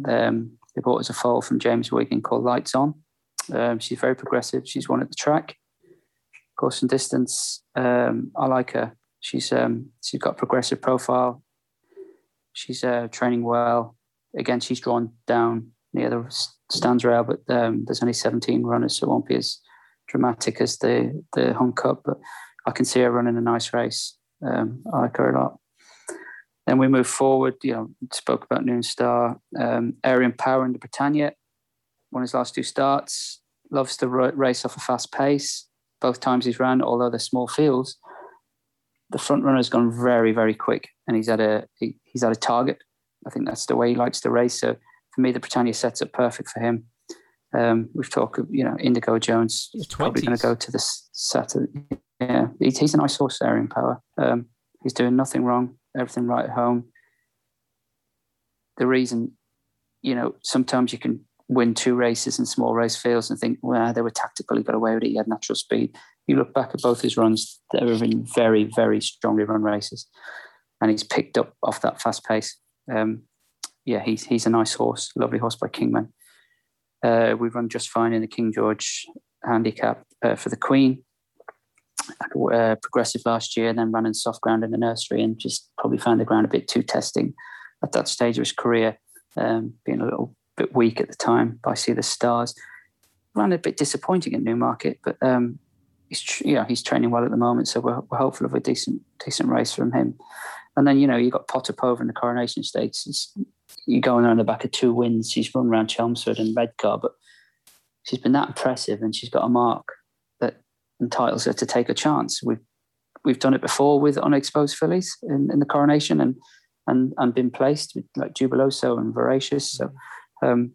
E: Um, they bought as a foal from James Wigan called Lights On. Um, she's very progressive. She's won at the track, course and distance. Um, I like her. She's um, she's got progressive profile. She's uh, training well. Again, she's drawn down near the stands rail, but um, there's only 17 runners, so it won't be as dramatic as the the Hunt Cup. But I can see her running a nice race. Um, I like her a lot. Then we move forward. You know, spoke about Noon Star, um, Arian Power in the Britannia. Won his last two starts. Loves to race off a fast pace. Both times he's ran, although they're small fields, the front runner's gone very, very quick, and he's at a he, he's at a target. I think that's the way he likes to race. So for me, the Britannia sets up perfect for him. Um, we've talked, you know, Inigo Jones is probably going to go to the Saturday. Yeah, he's, a nice horse, Arian Power. Um, he's doing nothing wrong, everything right at home. The reason, you know, sometimes you can win two races in small race fields and think, well, they were tactical, he got away with it, he had natural speed. You look back at both his runs, they have been very, very strongly run races. And he's picked up off that fast pace. Um, yeah, he's he's a nice horse, lovely horse by Kingman. Uh, we run just fine in the King George handicap uh, for the Queen. Uh, progressive last year, then ran in soft ground in the nursery, and just probably found the ground a bit too testing at that stage of his career, um, being a little bit weak at the time. But I see the stars. Ran a bit disappointing at Newmarket, but um, he's yeah he's training well at the moment, so we're, we're hopeful of a decent decent race from him. And then you know you got Potapova in the Coronation Stakes. It's, you going on the back of two wins. She's run around Chelmsford and Redcar, but she's been that impressive, and she's got a mark that entitles her to take a chance. We've we've done it before with unexposed fillies in, in the Coronation, and and and been placed with like Jubiloso and Voracious. So um,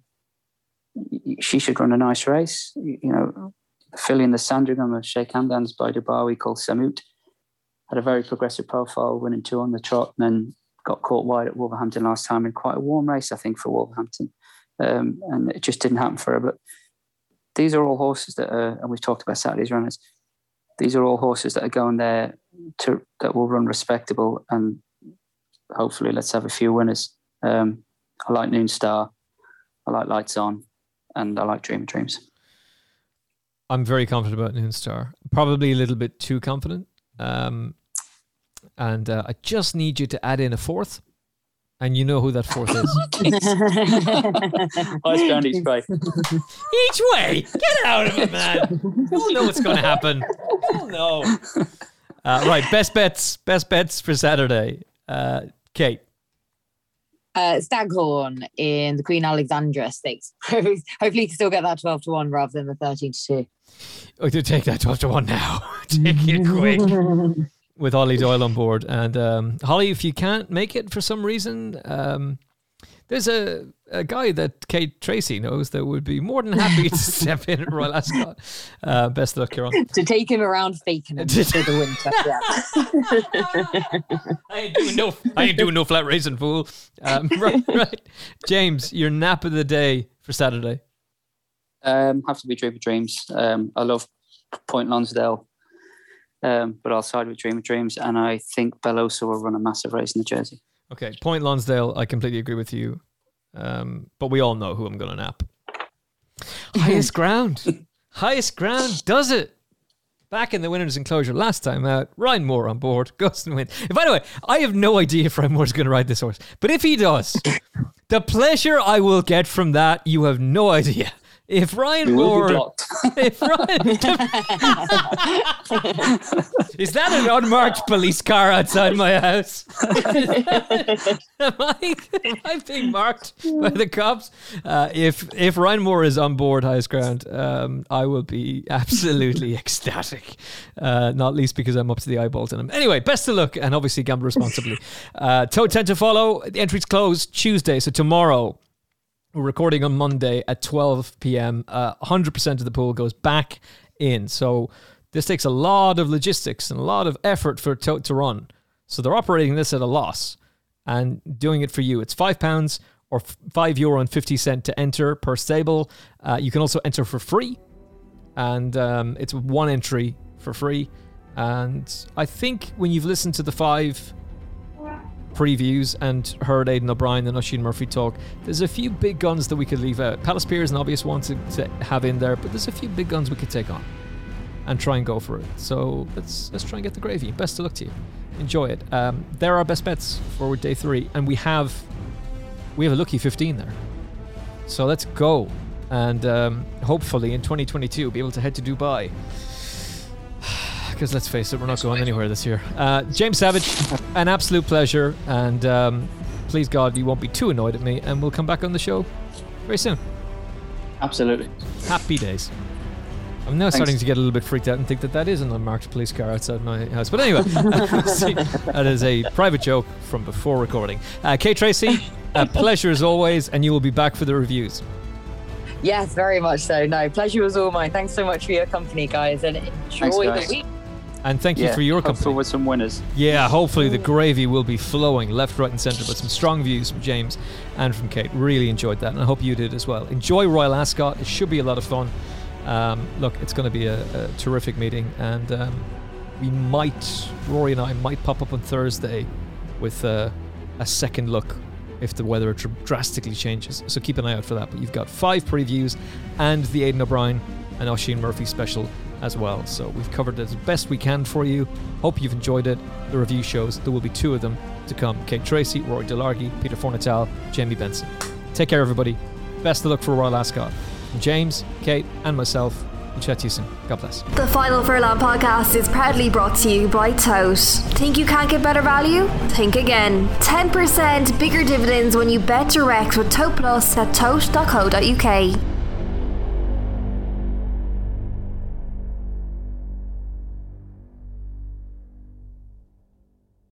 E: she should run a nice race. You, you know, the filly in the Sandringham of Sheikh Hamdan's by Dubawi called Samut had a very progressive profile, winning two on the trot, and then got caught wide at Wolverhampton last time in quite a warm race, I think, for Wolverhampton. Um, and it just didn't happen for her. But these are all horses that are, and we've talked about Saturday's runners, these are all horses that are going there to that will run respectable and hopefully let's have a few winners. Um, I like Noon Star, I like Lights On, and I like Dream of Dreams.
C: I'm very confident about Noon Star. Probably a little bit too confident. Um, and uh, I just need you to add in a fourth. And you know who that fourth is.
E: Highest Ground each way.
C: Each way. Get out of it, man. You don't know what's going to happen. You know. Uh, right. Best bets. Best bets for Saturday. Uh, Kate.
D: Uh, Staghorn in the Queen Alexandra Stakes. Hopefully, you can still get that 12 to 1 rather than the 13 to 2.
C: Oh, take that 12 to 1 now. take it quick. with Hollie Doyle on board. And um, Hollie, if you can't make it for some reason, um, there's a, a guy that Kate Tracey knows that would be more than happy to step in at Royal Ascot. Uh, best luck, Kieran.
D: To take him around faking him for the
C: winter. I ain't doing no, I ain't doing no flat racing, fool. Um, right, right. James, your nap of the day for Saturday.
E: Um, have to be Dream of Dreams. Um, I love Point Lonsdale. Um, but I'll side with Dream of Dreams, and I think Bellosa will run a massive race in the Jersey.
C: Okay, Point Lonsdale, I completely agree with you. Um, but we all know who I'm going to nap. Highest ground. Highest ground does it. Back in the winner's enclosure last time out, Ryan Moore on board, goes and wins. By the way, I have no idea if Ryan Moore's going to ride this horse, but if he does, the pleasure I will get from that, you have no idea. If Ryan Moore, if Ryan, is that an unmarked police car outside my house? am, I, am I being marked by the cops? Uh, if if Ryan Moore is on board highest ground, um, I will be absolutely ecstatic. Uh, not least because I'm up to the eyeballs in him. Anyway, best of luck and obviously gamble responsibly. Uh, Tote 10 to follow. The entries close Tuesday, so tomorrow. We're recording on Monday at 12 p.m. Uh, 100% of the pool goes back in. So this takes a lot of logistics and a lot of effort for Tote to run. So they're operating this at a loss and doing it for you. It's five pounds or five euro and 50 cent to enter per stable. Uh, you can also enter for free, and um, it's one entry for free. And I think when you've listened to the five previews and heard Aidan O'Brien and Oisin Murphy talk, there's a few big guns that we could leave out. Palace Pier is an obvious one to, to have in there, but there's a few big guns we could take on and try and go for it. So let's let's try and get the gravy. Best of luck to you. Enjoy it. Um, there are best bets for day three, and we have we have a lucky 15 there. So let's go, and um, hopefully in 2022 be able to head to Dubai. Because let's face it, we're not going anywhere this year. Uh, James Savage, an absolute pleasure, and um, please God, you won't be too annoyed at me, and we'll come back on the show very soon.
E: Absolutely.
C: Happy days. I'm now
E: Thanks.
C: starting to get a little bit freaked out and think that that is an unmarked police car outside my house. But anyway, see, that is a private joke from before recording. Uh, Kate Tracey, a pleasure as always, and you will be back for the reviews.
D: Yes, very much so. No, pleasure was all mine. Thanks so much for your company, guys, and enjoy
E: guys.
D: the week.
C: And thank you
E: yeah,
C: for your company.
E: with some winners.
C: Yeah, hopefully the gravy will be flowing left, right, and centre. But some strong views from James and from Kate. Really enjoyed that, and I hope you did as well. Enjoy Royal Ascot. It should be a lot of fun. Um, look, it's going to be a, a terrific meeting, and um, we might, Rory and I might pop up on Thursday with uh, a second look if the weather dr- drastically changes. So keep an eye out for that. But you've got five previews and the Aidan O'Brien and Oisin Murphy special as well. So we've covered it as best we can for you. Hope you've enjoyed it. The review shows there will be two of them to come Kate Tracey, Rory Delargy, Peter Fornatal, Jamie Benson. Take care, everybody. Best of luck for Royal Ascot. From James, Kate, and myself, we'll chat to you soon. God bless.
B: The Final Furlong podcast is proudly brought to you by Tote. Think you can't get better value? Think again. 10% bigger dividends when you bet direct with Tote Plus at tote.co.uk.